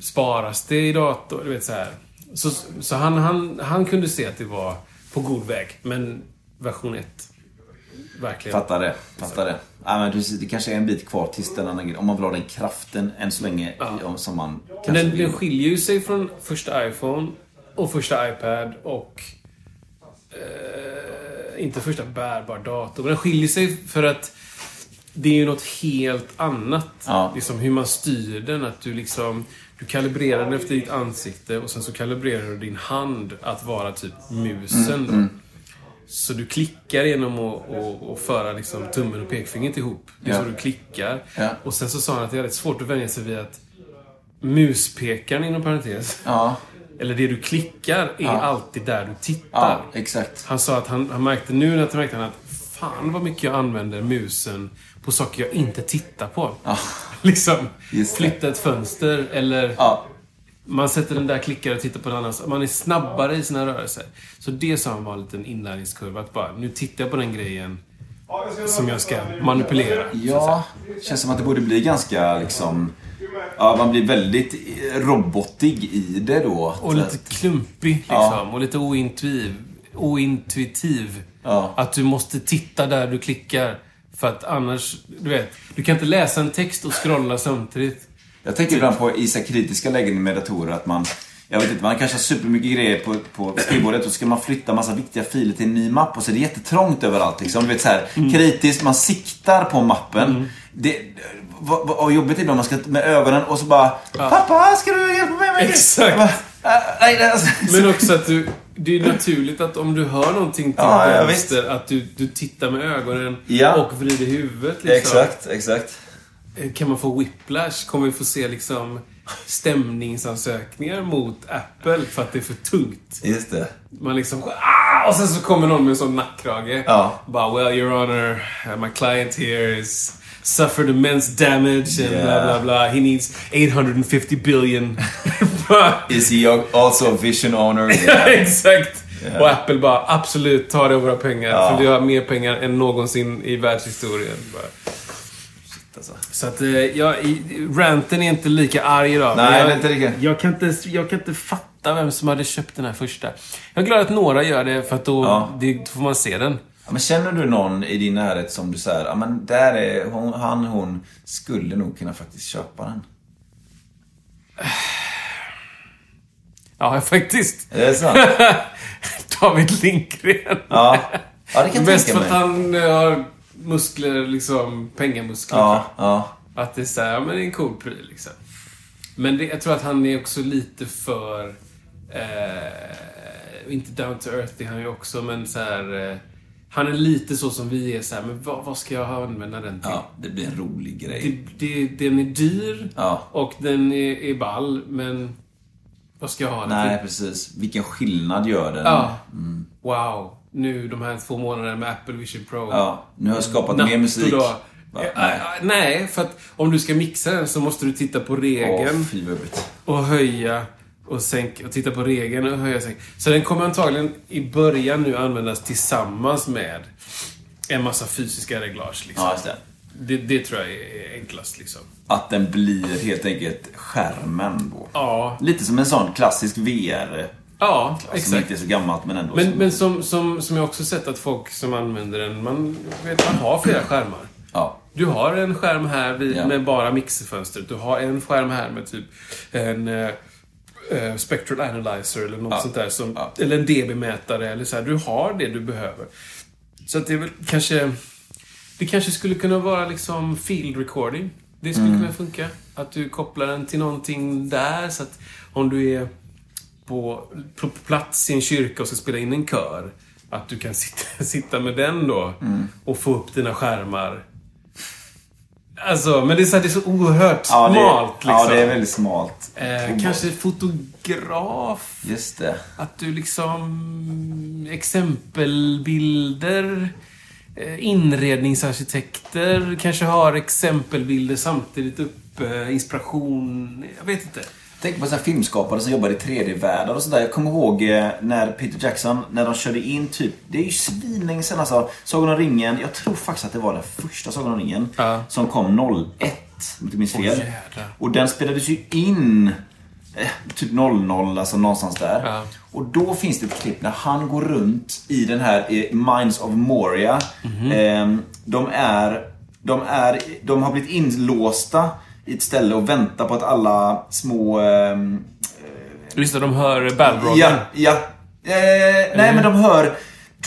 Sparas det i dator? Du vet så här. Så, så han, han, han kunde se att det var på god väg. Men version 1. Verkligen. Fattar det. Fattar det. Ja, men det kanske är en bit kvar tills den andra. Om man vill ha den kraften än så länge ja, som man Men kanske den, vill. den skiljer ju sig från första iPhone och första iPad och eh, inte första bärbar dator. Men den skiljer sig för att det är ju något helt annat. Ja. Liksom hur man styr den. Att du liksom du kalibrerar den efter ditt ansikte och sen så kalibrerar du din hand att vara typ musen. Mm, då. Så du klickar genom att och, och föra liksom tummen och pekfingret ihop. Det är Ja. så du klickar. Ja. Och sen så sa han att det är rätt svårt att vänja sig vid att muspekaren inom parentes, Ja, eller det du klickar, är alltid där du tittar. Han sa att han, han märkte nu när han märkte han att fan vad mycket jag använder musen på saker jag inte tittar på. (laughs) liksom, Just det. flytta ett fönster eller Ja, man sätter den där klickar och tittar på den andra. Man är snabbare i sina rörelser. Så det sa han var en liten inlärningskurva. Att bara, nu tittar jag på den grejen som jag ska manipulera. ja. Känns som att det borde bli ganska liksom... Ja, man blir väldigt robotig i det då. Och lite klumpig liksom. Ja. Och lite ointuitiv. ointuitiv. Ja. Att du måste titta där du klickar. För att annars, du vet. Du kan inte läsa en text och scrolla samtidigt. Jag tänker ibland på i kritiska lägen med datorer att man jag vet inte, man kanske har supermycket grejer på, på skrivbordet och så ska man flytta massa viktiga filer till en ny mapp och så är det jättetrångt överallt liksom. Du vet så här, Mm. kritiskt, man siktar på mappen. Det, vad, vad, jobbigt ibland, man ska med ögonen och så bara Pappa, ska du hjälpa mig med det?" Exakt. Bara, "Äh, nej, nej, alltså. Men också att du... Det är naturligt att om du hör någonting till Ja, vänster, att du, du tittar med ögonen Ja. och vrider huvudet. Liksom. Exakt, exakt. Kan man få whiplash? Kommer vi få se liksom stämningsansökningar mot Apple för att det är för tungt? Just det. Man liksom... Ah! Och sen så kommer någon med en sån nackkrage. Ja. Bara, well, your honor, my client here is suffered immense damage and Yeah. bla bla. He needs 850 billion. (laughs) Is he also a vision owner? (laughs) Yeah. Exakt! Ja. Och Apple bara, absolut, ta det våra pengar. Ja. För vi har mer pengar än någonsin i världshistorien. Bara. alltså. Så att, eh, jag, ranten är inte lika arg idag. Nej, jag, inte lika. Jag kan inte, jag kan inte fatta vem som hade köpt den här första. Jag är glad att några gör det, för att då, Ja. det, då får man se den. Ja, men känner du någon i din närhet som du säger, ja men där är hon, han, hon skulle nog kunna faktiskt köpa den? Ja, faktiskt. Är det sant? (laughs) David Lindgren. Ja. Ja, det kan jag Mest tänka för att mig. han eh, har muskler, liksom pengamuskler. Ja, ja. Att det är såhär, ja men det är en cool pryl liksom. Men det, jag tror att han är också lite för... Eh, inte down to earth, det är han ju också, men så här. Eh, han är lite så som vi är så här, men vad, vad ska jag använda den till? Ja, det blir en rolig grej. Det, det, den är dyr Ja. och den är, är ball, men vad ska jag ha den Nej, till? precis. Vilken skillnad gör den? Ja. Wow. Nu de här två månaderna med Apple Vision Pro. Ja, nu har jag skapat Natt mer musik. Va? Eh, Nej. eh, Nej, för att om du ska mixa den så måste du titta på regeln jobbigt. och höja och sänka och titta på regeln och höja och sänka. Så den kommer antagligen i början nu användas tillsammans med en massa fysiska reglage. Liksom. Ja, just det. Det, det tror jag är enklast liksom. Att den blir helt enkelt skärmen då. Ja, Lite som en sån klassisk VR. ja Som exakt. inte är så gammalt men ändå. Men, som- men som, som, som jag också sett att folk som använder den, man, vet, man har flera skärmar. Ja. Du har en skärm här vid, Ja. med bara mixerfönstret. Du har en skärm här med typ en eh, Spectral Analyzer eller något Ja. sånt där. Som, Ja. Eller en DB-mätare eller så här. Du har det du behöver. Så att det är väl kanske... Det kanske skulle kunna vara liksom field recording. Det skulle Mm. kunna funka. Att du kopplar den till någonting där. Så att om du är på, på plats i en kyrka och ska spela in en kör. Att du kan sitta, (laughs) sitta med den då Mm. och få upp dina skärmar. Alltså, men det är så, här, det är så oerhört Ja, det, smalt liksom. ja, det är väldigt smalt. eh, kanske fotograf. Just det. Att du liksom... Exempelbilder. eh, Inredningsarkitekter kanske har exempelbilder samtidigt upp. eh, Inspiration. Jag vet inte. Tänk på så här filmskapare som jobbar i 3D-världar och sådär. Jag kommer ihåg eh, när Peter Jackson, när de körde in typ, det är ju svinlänge sedan alltså. Sagan om ringen, jag tror faktiskt att det var den första Sagan om ringen. Ja. Som kom 01, om jag minns fel. jädrar. och den spelades ju in eh, typ 00, alltså någonstans där. Ja. Och då finns det ett klipp när han går runt i den här eh, Minds of Moria. Mhm. Eh, de är, de är, de har blivit inlåsta i ett ställe och väntar på att alla små ehm, Just det, de hör Balrogen. Ja, ja. Eh, nej, men de hör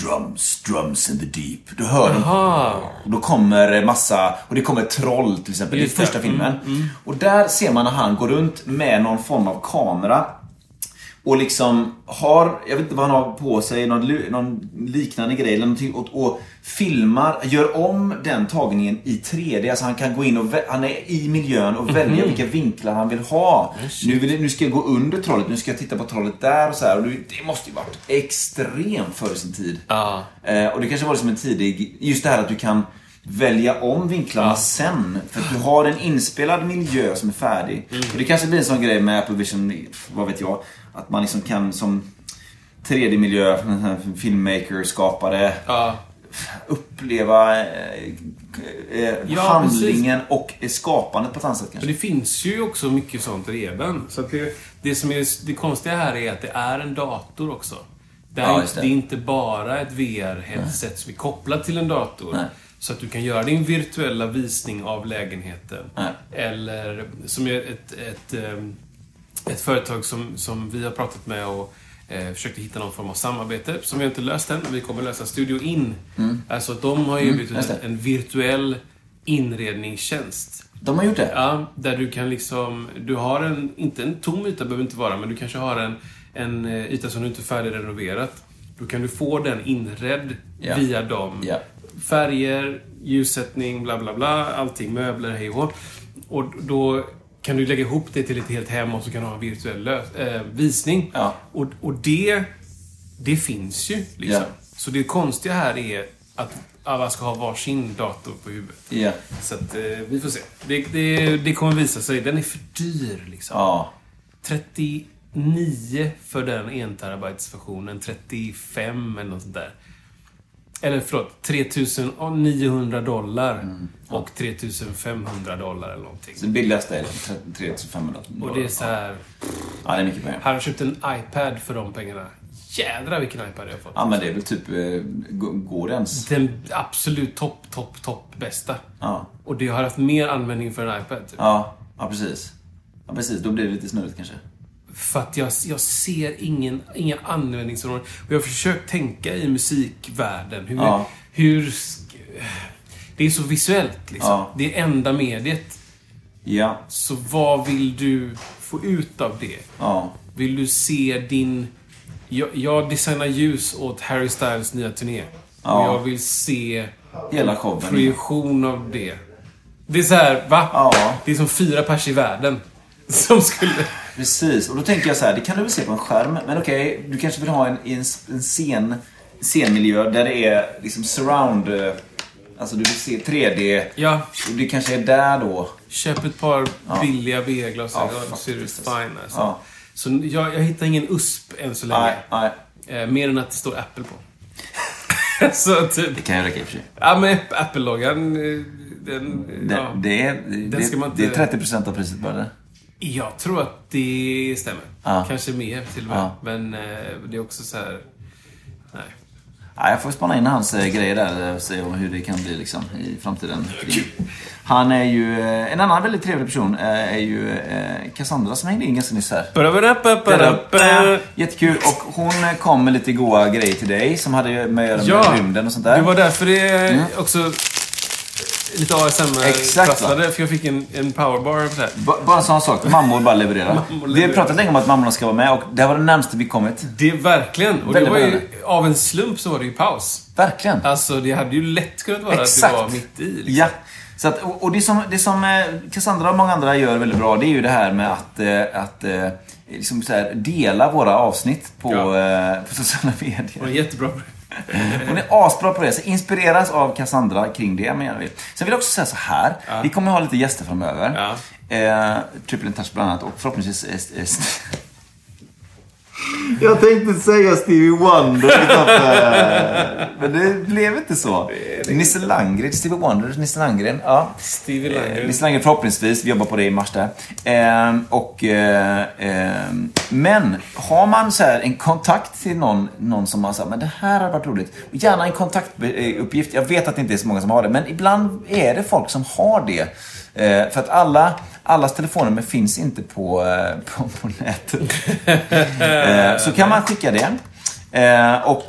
drums, drums in the deep. Du hör dem. Aha. Och då kommer massa, och det kommer troll till exempel i första filmen. Mm, Och där ser man när han går runt med någon form av kamera. Och liksom har, jag vet inte vad han har på sig, någon, någon liknande grej eller någonting. Och, och filmar, gör om den tagningen i 3D. Alltså han kan gå in och, han är i miljön och välja vilka vinklar han vill ha. Nu, vill, nu ska jag gå under trollet, nu ska jag titta på trollet där och så här. Och det, måste ju varit extremt förr i sin tid. Ja. Eh, och det kanske var som en tidig, just det här att du kan välja om vinklarna sen. För att du har en inspelad miljö som är färdig. Mm. Och det kanske blir en sån grej med Apple Vision, vad vet jag. Att man liksom kan som 3D-miljö, filmmaker, skapare, Ja. uppleva eh, eh, Ja, handlingen och eh, skapandet på ett annat sätt Men kanske. det finns ju också mycket sånt redan. Så det, det som är det konstiga här är att det är en dator också. Det är, Ja, det. det är inte bara ett VR-headset som är kopplat till en dator. Nej. Så att du kan göra din virtuella visning av lägenheten. Nej. Eller som är ett, ett, ehm, ett företag som, som vi har pratat med och eh, försökte hitta någon form av samarbete som vi inte löst än. Vi kommer lösa Studio In. Alltså att de har erbjudit Mm. en, en virtuell inredningstjänst. De har gjort det? Ja, där du kan liksom... Du har en, inte en tom yta behöver inte vara, men du kanske har en, en eh, yta som du inte är färdigrenoverat. Då kan du få den inredd Ja. via dem. Ja. Färger, ljussättning, bla bla bla, allting, möbler, hej och. Och då kan du lägga ihop det till ett helt hem och så kan du ha en virtuell eh, visning. Ja. Och, och det, det finns ju liksom. Ja. Så det konstiga här är att alla ska ha varsin dator på huvudet. Ja. Så att, eh, vi får se. Det, det, det kommer visa sig. Den är för dyr liksom. Ja. 39 för den 1 terabytes versionen 35 eller något sånt där. Eller förlåt, 3900 dollar och 3500 dollar eller någonting. Så det billigaste är 3500 Och det är så här. Ja, det är mycket pengar. Hade jag köpt en iPad för de pengarna. Jädrar vilken iPad jag har fått. Ja, men det är väl typ... eh, Går det ens? Den absolut topp, topp, topp bästa. Ja. Och det har haft mer användning för en iPad. Typ. Ja, ja precis. Ja, precis. Då blir det lite snurrigt kanske. För att jag, jag ser ingen, inga användningsområden. Och jag har försökt tänka i musikvärlden. Hur, Ja. hur det är så visuellt liksom. Ja. Det är enda mediet. Ja. Så vad vill du få ut av det? Ja. Vill du se din... Jag, jag designar ljus åt Harry Styles nya turné. Ja. Och jag vill se Hela showen. projektion av det. Det är så här, va? Ja. Det är som fyra pers i världen. (laughs) Som skulle... Precis, och då tänker jag så här, det kan du väl se på en skärm, men okej, du kanske vill ha en, en, en scen, scenmiljö där det är liksom surround, eh, alltså du vill se 3D. Ja, Och det kanske är där då. köp ett par billiga VR-glasögon Ja, så är du fine alltså. Ja. Så jag, jag hittar ingen USP än så länge. Nej, nej. Eh, mer än att det står Apple på. (laughs) så typ... Det kan ju räcka i och för sig. Ja, men Apple-loggan, eh, den... Det, ja. det, är, det, ska man det inte- är 30% av priset bara det. Jag tror att det stämmer. Ja. Kanske mer till och med. Ja. Men eh, det är också så här... Nej. Ja, jag får spana in hans eh, grejer där och se om hur det kan bli liksom, i framtiden. Han är ju, eh, en annan väldigt trevlig person eh, är ju eh, Cassandra som hängde in ganska nyss här. Ba-da-ba-da-ba-da-ba. Jättekul. Och hon kom med lite goa grejer till dig som hade med med Ja, rymden och sånt där. det var därför det också lite ASMR Exakt, trasslade. För jag fick en, en powerbar så här. Ba- Bara en sån sak. Mammor bara levererar. Mammor Vi har pratat länge om att mammorna ska vara med och det här var det närmaste vi kommit. Det är verkligen. Och det var ju, av en slump så var det ju paus. Verkligen. Alltså det hade ju lätt kunnat vara Exakt. att det var mitt i. Liksom. Ja. Så att, och och det som, det som eh, Cassandra och många andra gör väldigt bra, det är ju det här med att, eh, att eh, liksom så här, dela våra avsnitt på, Ja. på sociala medier. jättebra på det. Hon är asbra på det, så inspireras av Cassandra kring det. Men jag vill. Sen vill jag också säga så här. Vi kommer ha lite gäster framöver. Ja. Eh, Triple Touch bland annat och förhoppningsvis... Eh, eh, jag tänkte säga Stevie Wonder, Kristoffer. men det blev inte så. Nisse Landgren, Stevie Wonder, Nisse Landgren. Ja. Stevie Eh, Landgren. Nisse Landgren förhoppningsvis, vi jobbar på det i mars där. Ehm, och, eh, ehm, men har man så här en kontakt till någon, någon som har sagt men det här har varit roligt. Och gärna en kontaktuppgift. Jag vet att det inte är så många som har det, men ibland är det folk som har det. Eh, för att alla, allas telefonnummer finns inte på, eh, på, på nätet. Eh, så kan man skicka det. Eh, och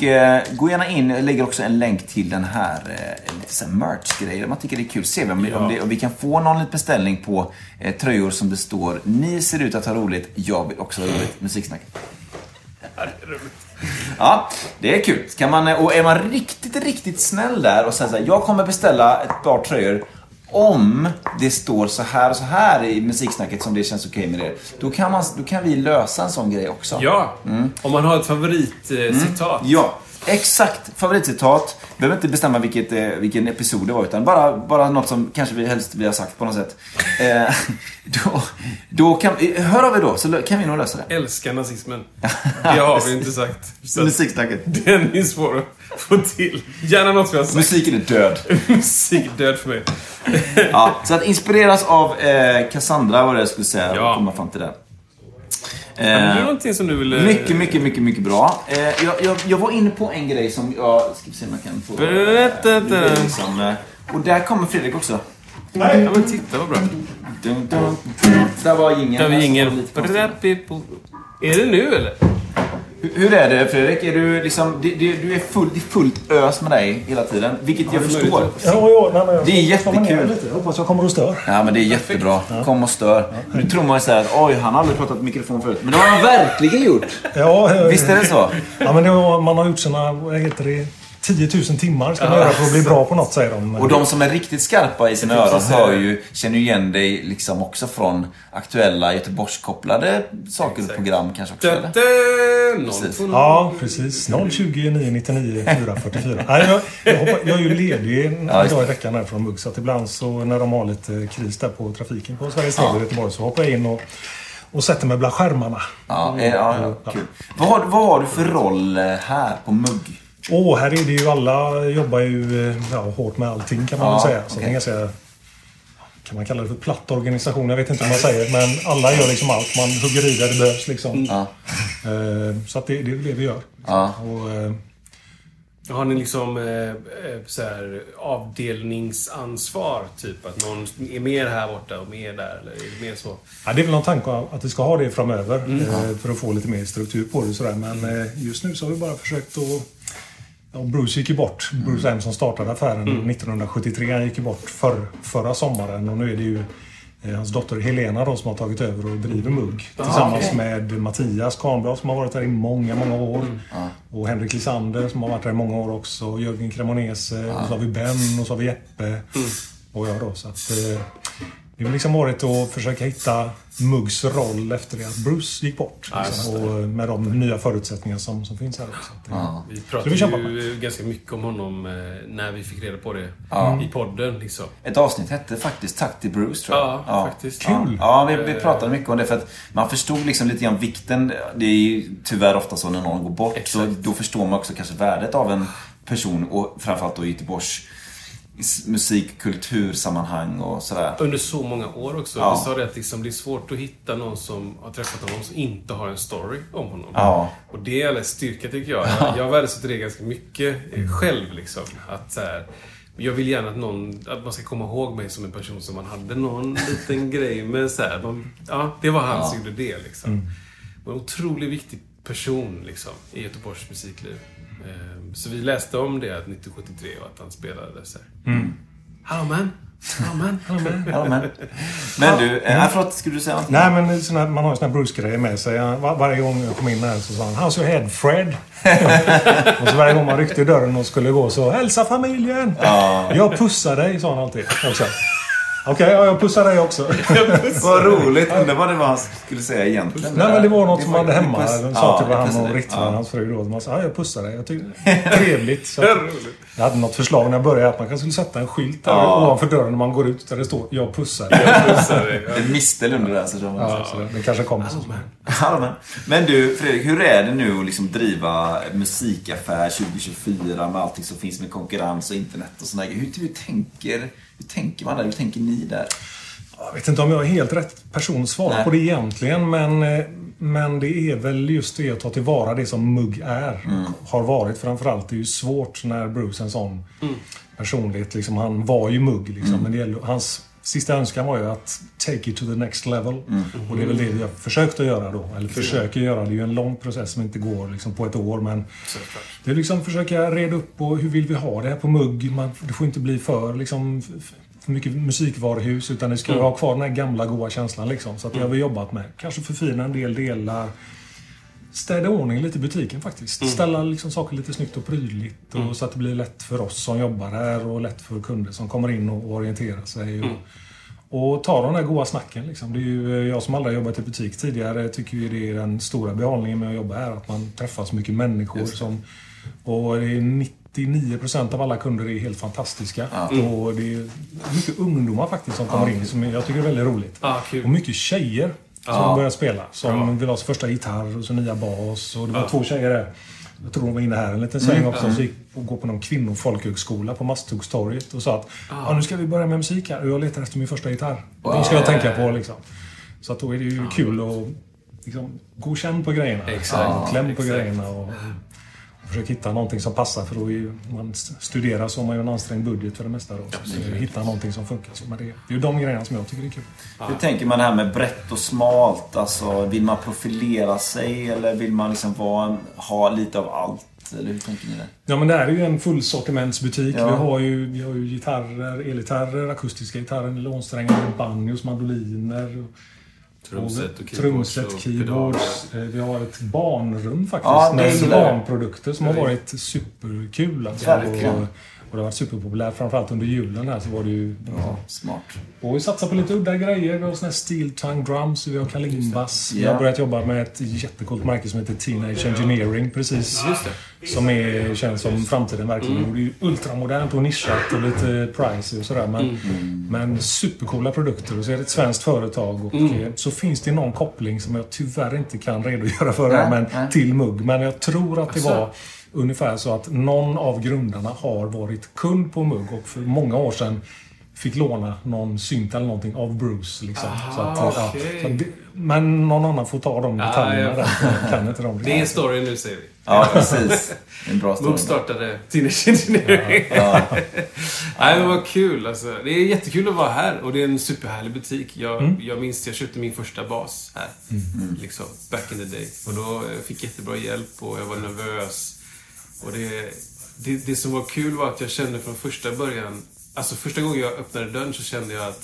gå gärna in, jag lägger också en länk till den här eh, lite merch-grejer. Man tycker det är kul. Se om, vi- om, det, om vi kan få någon liten beställning på tröjor som det står Ni ser ut att ha roligt, jag vill också ha roligt. Musiksnack. Ja, det är kul. Kan man, och är man riktigt, riktigt snäll där och säger så här, jag kommer beställa ett par tröjor om det står så här och så här i musiksnacket som det känns okej med det. Då kan, man, då kan vi lösa en sån grej också. Ja, om man har ett favoritcitat. Ja, exakt. Favoritcitat. Behöver inte bestämma vilket, eh, vilken episod det var, utan bara, bara något som kanske vi helst vi har sagt på något sätt. Eh, (laughs) då, då kan, eh, hör av er då, så kan vi nog lösa det. Älskar nazismen. (laughs) Det har vi inte sagt. Så Musiksnacket. den är svår att få till. Gärna något vi har sagt. Musiken är död. (laughs) Musik död för mig. Ja, så att inspireras av eh, Cassandra var det jag skulle säga Ja. och komma fram till det. Har du Eh, någonting som du vill... eh, mycket, mycket, mycket, mycket bra. Eh, jag, jag, jag var inne på en grej som jag... Ska se om jag kan få... Berätta. Det blir liksom, eh, och där kommer Fredrik också. Ja men titta vad bra. Dun, dun, dun. Där var jingeln. Där lite konstigt. Är det nu eller? Hur- är det Fredrik? Är du liksom... Det, du är full, det är fullt ös med dig hela tiden. Vilket jag förstår. Ja, ja, nej, men jag Det är jättekul. lite. Jag hoppas jag kommer och stör. Ja men det är jättebra. Kom och stör. Nu tror man ju såhär att oj, han har aldrig pratat i mikrofon förut. Men det har han verkligen gjort. Ja, Visst är det så? Ja, men det var, man har gjort sina, vad heter det, 10 000 timmar ska man göra för att bli bra på något, säger de. Och de som är riktigt skarpa i sina öron hör ju, känner ju igen dig liksom också från aktuella Göteborgskopplade saker och program kanske också eller? Precis. Ja, precis. 020 999 444. Nej, jag, jag, hoppar, jag är ju ledig en Ja, dag i veckan här från Mugg, så att ibland så när de har lite kris där på trafiken på Sveriges Radio i Göteborg så hoppar jag in och, och sätter mig bland skärmarna. Ja, eh, ja, ja, kul. Vad har, vad har du för roll eh, här på Mugg? Åh, här är det ju alla jobbar ju eh, ja, hårt med allting kan man Ja, väl säga. Så okej. det ganska, kan man kalla det för platt organisation? Jag vet inte hur man säger. Men alla gör liksom allt. Man hugger i där det behövs liksom. Ja. Eh, Så att det, det är det vi gör. Ja. Och, eh, Har ni liksom eh, så här, avdelningsansvar? Typ att någon är mer här borta och mer där? Eller är det mer så? Ja, det är väl någon tanke att vi ska ha det framöver Mm. eh, för att få lite mer struktur på det. Sådär. Men eh, just nu så har vi bara försökt att... Ja, Bruce gick ju bort. Mm. Bruce M som startade affären 1973. Han gick ju bort för, förra sommaren och nu är det ju eh, hans dotter Helena då, som har tagit över och driver Mugg. Tillsammans med Mattias Kahnblad som har varit där i många, många år. Mm. Och Henrik Lisander som har varit där i många år också. Och Jörgen Cremonese. Och så har vi Ben och så har vi Jeppe. Mm. Och jag då. Så att, eh, det har liksom varit att försöka hitta Muggs roll efter det att Bruce gick bort. liksom, och med de nya förutsättningar som, som finns här också. Det- Vi pratade ju ganska mycket om honom eh, när vi fick reda på det. I podden liksom. Ett avsnitt hette faktiskt Tack till Bruce tror jag. Ja, faktiskt. Kul. Ja, vi, vi pratade mycket om det för att man förstod liksom lite grann vikten. Det är ju tyvärr ofta så när någon går bort. Så då förstår man också kanske värdet av en person och framförallt då i Göteborgs musik, kultursammanhang och sådär. Under så många år också. Ja. Vi sa det att liksom, det är svårt att hitta någon som har träffat honom som inte har en story om honom. Ja. Och det är alldeles styrka tycker jag. Jag, jag värdesätter det ganska mycket eh, själv. Liksom. Att, så här, jag vill gärna att, någon, att man ska komma ihåg mig som en person som man hade någon (laughs) liten grej med. Så här, man, ja, det var han som gjorde det. Liksom. Och En otroligt viktig person liksom, i Göteborgs musikliv. Eh, Så vi läste om det 1973 och att han spelade så här. Hallå man! Hallå man! Hallå man! Men du, eh, förlåt, skulle du säga någonting? Nej, men såna, man har ju såna Bruce-grejer med sig. Var, varje gång jag kom in här så sa han “How's your head, Fred?” (laughs) Och så varje gång man ryckte i dörren och skulle gå så “Hälsa familjen!” “Jag pussar dig” sa han alltid. också. Okej, ja, jag pussar dig också. Vad roligt. Undrar vad det var han skulle säga egentligen. Nej, men det var något som var- hade hemma. puss- De Ja, sa till varandra och. Rickard, Ja. hans fru då. Man sa “Ja, jag pussar dig”. Jag tyckte trevligt. (laughs) Så jag hade något förslag när jag började att man kanske skulle sätta en skylt där Ja. ovanför dörren när man går ut där det står “Jag pussar dig”. En mistel under det här. Så de, Ja, så det, det kanske kommer så småningom. Men du Fredrik, hur är det nu att liksom driva musikaffär 2024 med allting som finns med konkurrens och internet och sådär. Hur, hur, tänker, hur tänker man där? Hur tänker ni där? Jag vet inte om jag är helt rätt person att svara Nej. på det egentligen. Men, eh, men det är väl just det att ta tillvara det som Mugg är. Har varit framförallt. Det är ju svårt när Bruce är en sån personlighet. Liksom, han var ju Mugg. Liksom, men det gäller, hans sista önskan var ju att take it to the next level. Och det är väl det vi har försökt att göra då. Eller försöker göra. Det är ju en lång process som inte går liksom, på ett år. Men det är liksom försöka reda upp på hur vill vi ha det här på Mugg. Man, det får inte bli för liksom, för mycket musikvaruhus utan det ska Mm. ha kvar den här gamla goa känslan. Liksom. Så att det har vi jobbat med. Kanske förfina en del delar. Städa ordning lite i butiken faktiskt. Mm. Ställa liksom saker lite snyggt och prydligt. Och Så att det blir lätt för oss som jobbar här och lätt för kunder som kommer in och orienterar sig. Mm. Och, och ta de där goa snacken. Liksom. Det är ju, jag som aldrig har jobbat i butik tidigare tycker ju det är den stora behållningen med att jobba här. Att man träffar så mycket människor. Som, och det är 99% av alla kunder är helt fantastiska. Och det är mycket ungdomar faktiskt som kommer in som jag tycker är väldigt roligt. Ah, kul. Och mycket tjejer som Ja. börjar spela. Som vill ha sin första gitarr och så nya bas. Och det var Ja. två tjejer där. Jag tror de var inne här en liten sväng också. Så gick och gå på någon kvinnofolkhögskola på Masthuggstorget och sa att ja, nu ska vi börja med musik här och jag letar efter min första gitarr. De ska jag tänka på liksom. Så att då är det ju kul att liksom, gå och känn på grejerna. Exakt. Och kläm på Exakt. grejerna. Och, försöka hitta någonting som passar för då är man st- studerar så har man ju en ansträngd budget för det mesta. Då. Så hitta någonting som funkar. Så men det, det är ju de grejerna som jag tycker är kul. Hur tänker man det här med brett och smalt? Alltså, vill man profilera sig eller vill man liksom vara, ha lite av allt? Eller hur tänker ni där? Ja men det här är ju en fullsortimentsbutik. Ja. Vi, har ju, vi har ju gitarrer, elgitarrer, akustiska gitarrer, nylonsträngar, banjos, mandoliner. Trumset och keyboards. Trumset, keyboards. Eh, Vi har ett barnrum faktiskt. Ja, med barnprodukter som har varit superkul. Alltså. Verkligen. Och, det har varit superpopulärt. Framförallt under julen här så var det ju... Ja, smart. Och vi satsar på lite udda grejer. Vi har såna här steel tongue drums, vi har kalimbas. Vi Ja. har börjat jobba med ett jättecoolt märke som heter Teenage Engineering precis. Som är, känns som framtiden verkligen. Och Det är ju ultramodernt och nischat och lite pricey och sådär. Men, men supercoola produkter. Och så är det ett svenskt företag. Och eh, så finns det någon koppling som jag tyvärr inte kan redogöra för här, men till mugg. Men jag tror att det Asså? var ungefär så att någon av grundarna har varit kund på mugg och för många år sedan fick låna någon synt eller någonting av Bruce. Liksom. så att, ja, så att men någon annan får ta de detaljerna ja. där. Kan inte de Det är en story nu, säger vi. Ja, precis. En bra story. Mugg startade Teenage Engineering. Nej, men vad kul alltså. Det är jättekul att vara här och det är en superhärlig butik. Jag, Mm. jag minns jag köpte min första bas här. Liksom, back in the day. Och då eh, fick jag jättebra hjälp och jag var nervös. Och det, det, det som var kul var att jag kände från första början, alltså första gången jag öppnade dörren så kände jag att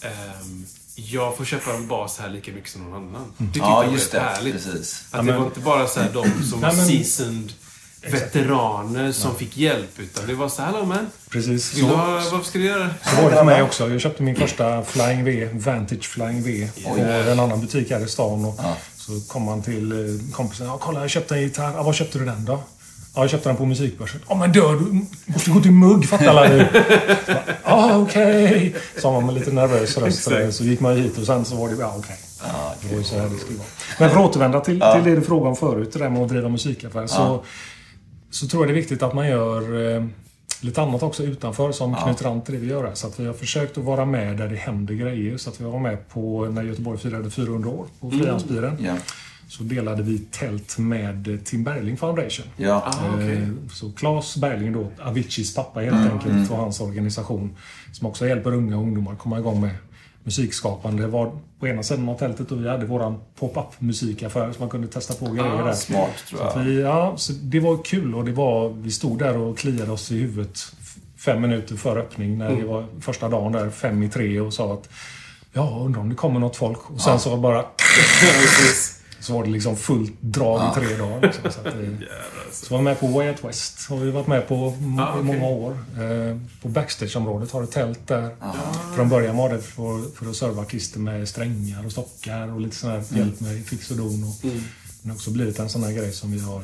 ehm, jag får köpa en bas här lika mycket som någon annan. Det tyckte Ja, jag just var det. härligt. Precis. Att det var inte bara så här de som var men- seasoned veteraner som fick hjälp. Utan det var så här, man. Precis. Vill du Så, ha, varför ska du göra det? så var det för mig också. Jag köpte min första Flying V, Vantage Flying V, på en annan butik här i stan. Och Så kom man till eh, kompisen. Ja, kolla, jag köpte en gitarr. Ja, var köpte du den då? Ja, jag köpte den på musikbörsen. Ja, men dör du måste gå till mugg, fattar alla du. Ja, okej. Sa man med lite nervös röst. Så gick man hit och sen så var det, ja okej. Det var ju så här det skulle vara. Men för att återvända till, till det du frågade om förut, det där med att driva musikaffär. Så, så tror jag det är viktigt att man gör eh, lite annat också utanför som knyter an till det vi gör här. Så att vi har försökt att vara med där det händer grejer. Så att vi var med på när Göteborg firade 400 år på Frihamnsbilen. Ja. Så delade vi tält med Tim Bergling Foundation. Ja. Ah. Eh, Så Claes Bergling då, Aviciis pappa helt enkelt, och hans organisation som också hjälper unga ungdomar komma igång med musikskapande. Det var på ena sidan av tältet och vi hade våran pop-up musikaffär så man kunde testa på grejer där. Smart, tror Så att jag. vi, ja, så det var kul och det var, vi stod där och kliade oss i huvudet fem minuter före öppning när det var första dagen där, fem i tre och sa att Ja, undrar om det kommer något folk. Och sen så bara... (laughs) Så var det liksom fullt drag i tre dagar. Liksom, så att så var vi med på Way Out West. Har vi varit med på Ah, okej. många år. Eh, på Backstageområdet har ett tält där. Från början var det för, för att serva artister med strängar och stockar och lite sån här hjälp med fix och don. Och, Det har också blivit en sån här grej som vi har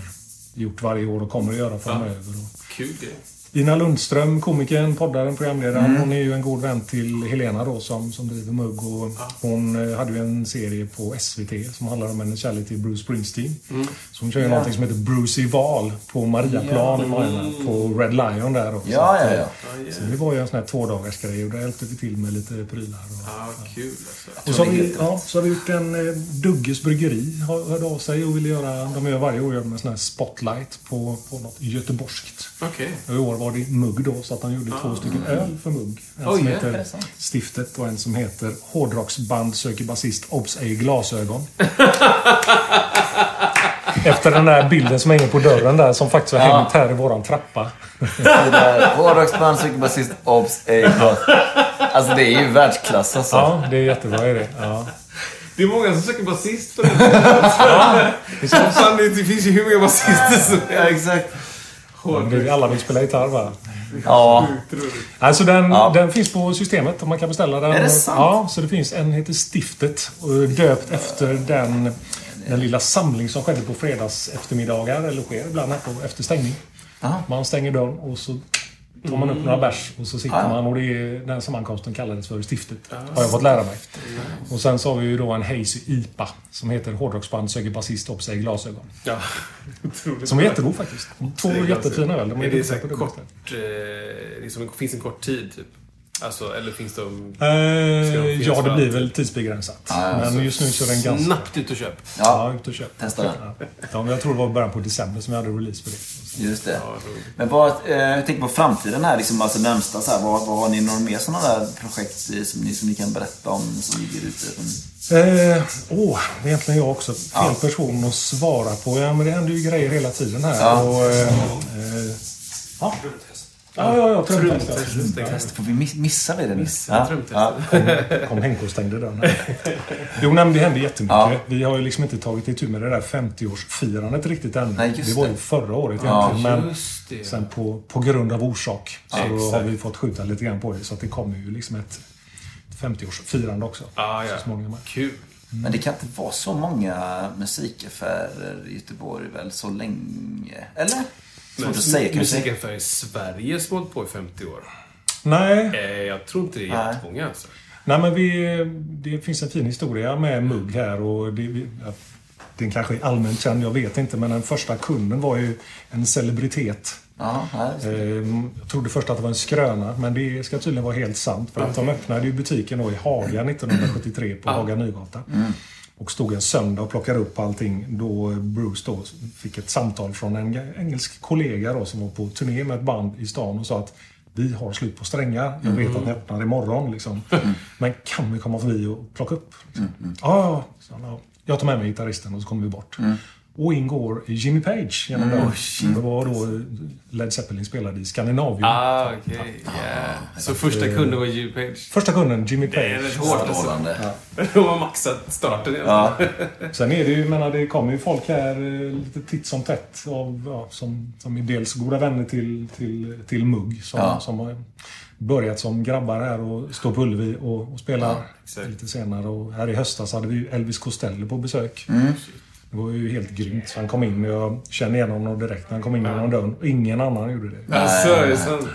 gjort varje år och kommer att göra framöver. Och, Kul grej. Ina Lundström, komikern, poddaren, programledaren. Hon är ju en god vän till Helena då som, som driver Mugg. Och hon eh, hade ju en serie på SVT som handlar om hennes kärlek till Bruce Springsteen. Så hon kör ju någonting som heter Bruce i val på Mariaplan ja. på Red Lion där också. Ja, ja, eh, ja. Så det var ju en sån här tvådagarsgrej och där hjälpte vi till med lite prylar. Och, Ja, kul alltså. och så har, vi, ja, så har vi gjort en eh, Dugges bryggeri hörde av sig och ville göra, de gör varje år gör de en sån här spotlight på, på något göteborgskt. Okej. I år var det mugg då, så att han gjorde två stycken öl för mugg. En Oj, som ja, heter. Stiftet och en som heter Hårdrocksband söker basist, obs ej glasögon. (laughs) Efter den där bilden som hänger på dörren där, som faktiskt har hängt här i våran trappa. (laughs) Hårdrocksband, cykelbasist, obs, ej, glas. Alltså det är ju världsklass alltså. Ja, det är jättebra är det. Ja. Det är många som söker basist för (laughs) det. Fan, det, det finns ju hur många basister som Ja, exakt. Är- Alla vill spela gitarr va? Ja. Alltså den, Ja. den finns på systemet och man kan beställa den. Är det sant? Ja, så det finns en heter Stiftet och döpt efter den, den lilla samling som skedde på fredags eftermiddagar eller sker ibland här på efter stängning. Aha. Man stänger dörren och så tar man upp några bärs och så sitter man och det är, den sammankomsten kallades för Stiftet. Har jag fått lära mig. Och sen så har vi ju då en Hazy IPA som heter Hårdrocksband söker basist upp sig glasögon. Ja. (laughs) Som är jättegod faktiskt. Två jättefina öl. De Är det så kort... det. Eh, liksom, finns en kort tid, typ? Alltså, eller finns de... Eh, de ja, det blir väl tidsbegränsat. Ja, ja, men just nu så är den ganska... Snabbt ut och köp. Ja, Ja, ut och köp. testa den. Ja. Ja, jag tror det var början på december som vi hade release för det. Just det. Ja. Men vad, eh, jag tänker på framtiden här, liksom, alltså närmsta så här, vad, vad har ni några mer sådana där projekt eh, som ni, som ni kan berätta om som ligger ute? Eh, åh, det är egentligen jag också fel person att svara på. Ja, men det händer ju grejer hela tiden här. Ja. Och, eh, eh, ja. Ja, ja, ja. Trumtest. ja. Trumtest. Får vi miss, missar vi det nu? Missade trumtestet. Kom, kom Henke och stängde dörren. Jo, nej, det hände jättemycket. Ja. Vi har ju liksom inte tagit itu med det där 50-årsfirandet riktigt än. Nej, det var ju förra året Ja, egentligen. men Just det. sen på, på grund av orsak så har vi fått skjuta lite grann på det. Så att det kommer ju liksom ett 50-årsfirande också. Ah, ja. Så småningom. Kul. Men det kan inte vara så många musikaffärer i Göteborg väl så länge? Eller? Svårt att säga kanske. Musikaffärer i Sverige som hållit på i 50 år. Nej, Eh, jag tror inte det är jättemånga alltså. Nej, men vi, det finns en fin historia med mugg här och det, den kanske är allmänt känd, jag vet inte. Men den första kunden var ju en celebritet. Ja. Ehm, Jag trodde först att det var en skröna, men det ska tydligen vara helt sant. För att de öppnade ju butiken då i Haga (clears throat) 1973 på Haga Nygata. Och stod en söndag och plockade upp allting då Bruce då fick ett samtal från en engelsk kollega då som var på turné med ett band i stan och sa att vi har slut på strängar. Jag vet att ni öppnar imorgon. Liksom. Men kan vi komma förbi och plocka upp? Liksom. Ja, sa han, ja. Jag tar med mig gitarristen och så kommer vi bort. Och in går Jimmy Page genom dörren. Det var då Led Zeppelin spelade i Skandinavien. Ah, okej. Yeah. Så första kunden var Jimmy Page. Första kunden, Jimmy Det är Page. rätt hårt alltså. (laughs) De har maxat starten Ja. Sen är det ju, menar, det kommer ju folk här eh, lite titt som tätt. Av, ja, som, som är dels goda vänner till, till, till Mugg. Som, Ja. som har börjat som grabbar här och står på Ullevi och, och spelar exakt. lite senare. Och här i höstas hade vi ju Elvis Costello på besök. Det var ju helt grymt. Så han kom in och jag kände igen honom direkt när han kom in genom dörren. Och ingen annan gjorde det. Alltså, är det sant?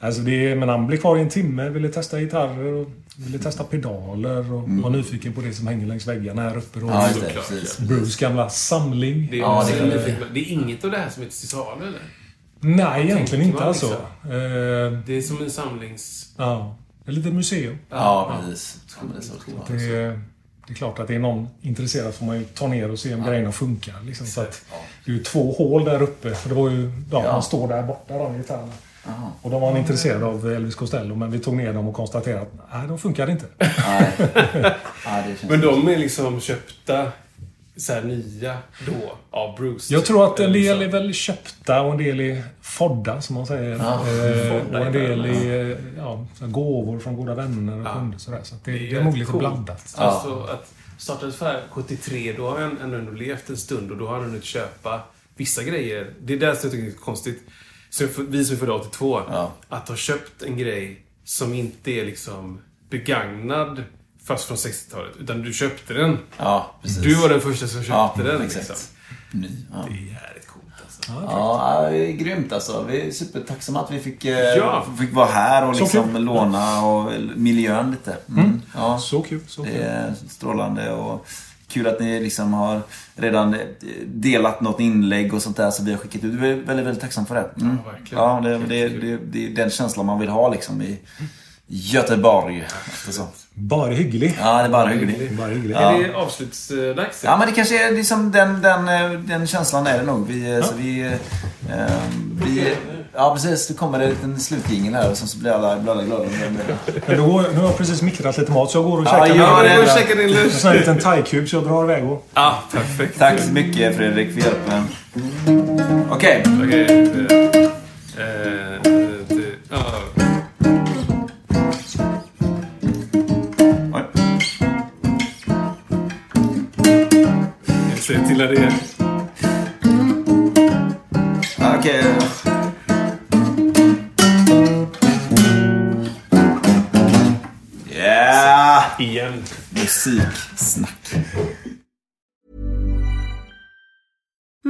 Alltså det, men han blev kvar i en timme, ville testa gitarrer och ville testa pedaler och var nyfiken på det som hänger längs väggarna här uppe. Då. Ja, det. Bruce gamla samling. Det är, Ja, det det, är det. är inget av det här som är till salu, eller? Nej, egentligen inte man alltså. liksom. Eh, Det är som en samlings... ja, ett litet museum. Ja, precis. Ja, det är så klart. Det, är- klart att det är någon intresserad får man ju ta ner och se om grejerna funkar. Liksom. Så att, det är ju två hål där uppe. För det var ju, ja, Ja. Han står där borta, de gitarrerna. Och de var intresserade av Elvis Costello, men vi tog ner dem och konstaterade att nej, de funkade inte. Nej. (laughs) Ja, det känns Men de är liksom köpta så här nya då av Bruce. Jag tror att en del är väl köpta och en del är fodda, som man säger. eh, och en del är ja, så här gåvor från goda vänner och kunder. Sådär. Så att det, det är, nog lite blandat. Alltså att starta en affär 73, då har han ändå levt en stund och då har han hunnit köpa vissa grejer. Det är det som jag tycker är konstigt. Så vi som är födda 82, Ja. att ha köpt en grej som inte är liksom begagnad fast från 60-talet. Utan du köpte den. Ja, precis. Du var den första som köpte ja, den. exakt. Liksom. Ny. Ja. Det är jävligt coolt alltså. Ja, ja, det är grymt alltså. Vi är supertacksamma att vi fick, eh, Ja. fick vara här och Så liksom kul. låna och miljön lite. Mm. Ja, Så kul. Så det kul. är strålande och kul att ni liksom har redan delat något inlägg och sånt där som vi har skickat ut. Vi är väldigt, väldigt tacksamma för det. Mm. Ja, verkligen. Ja, det, det, det, det är den känslan man vill ha liksom i Göteborg. Bara hygglig. Ja, det är bara hyggligt. Bara hygglig. Ja. Är det avslutsdags? Ja, men det kanske är liksom den, den, eh, den känslan är det nog. Vi, eh, så vi, eh, eh, vi, ja, precis. Det kommer en liten slutjingel här och sen så blir alla, blir alla glada. Men då, nu har jag precis mikrat lite mat så jag går och Ja, käkar gör Ja, det. det käka din en lunch. sån här liten thaikub så jag drar iväg och... Ja, perfekt. Tack så mycket Fredrik för hjälpen. Okej. Okej. eh, eh, det- När det Okej. Yeah! Igen. Musiksnack.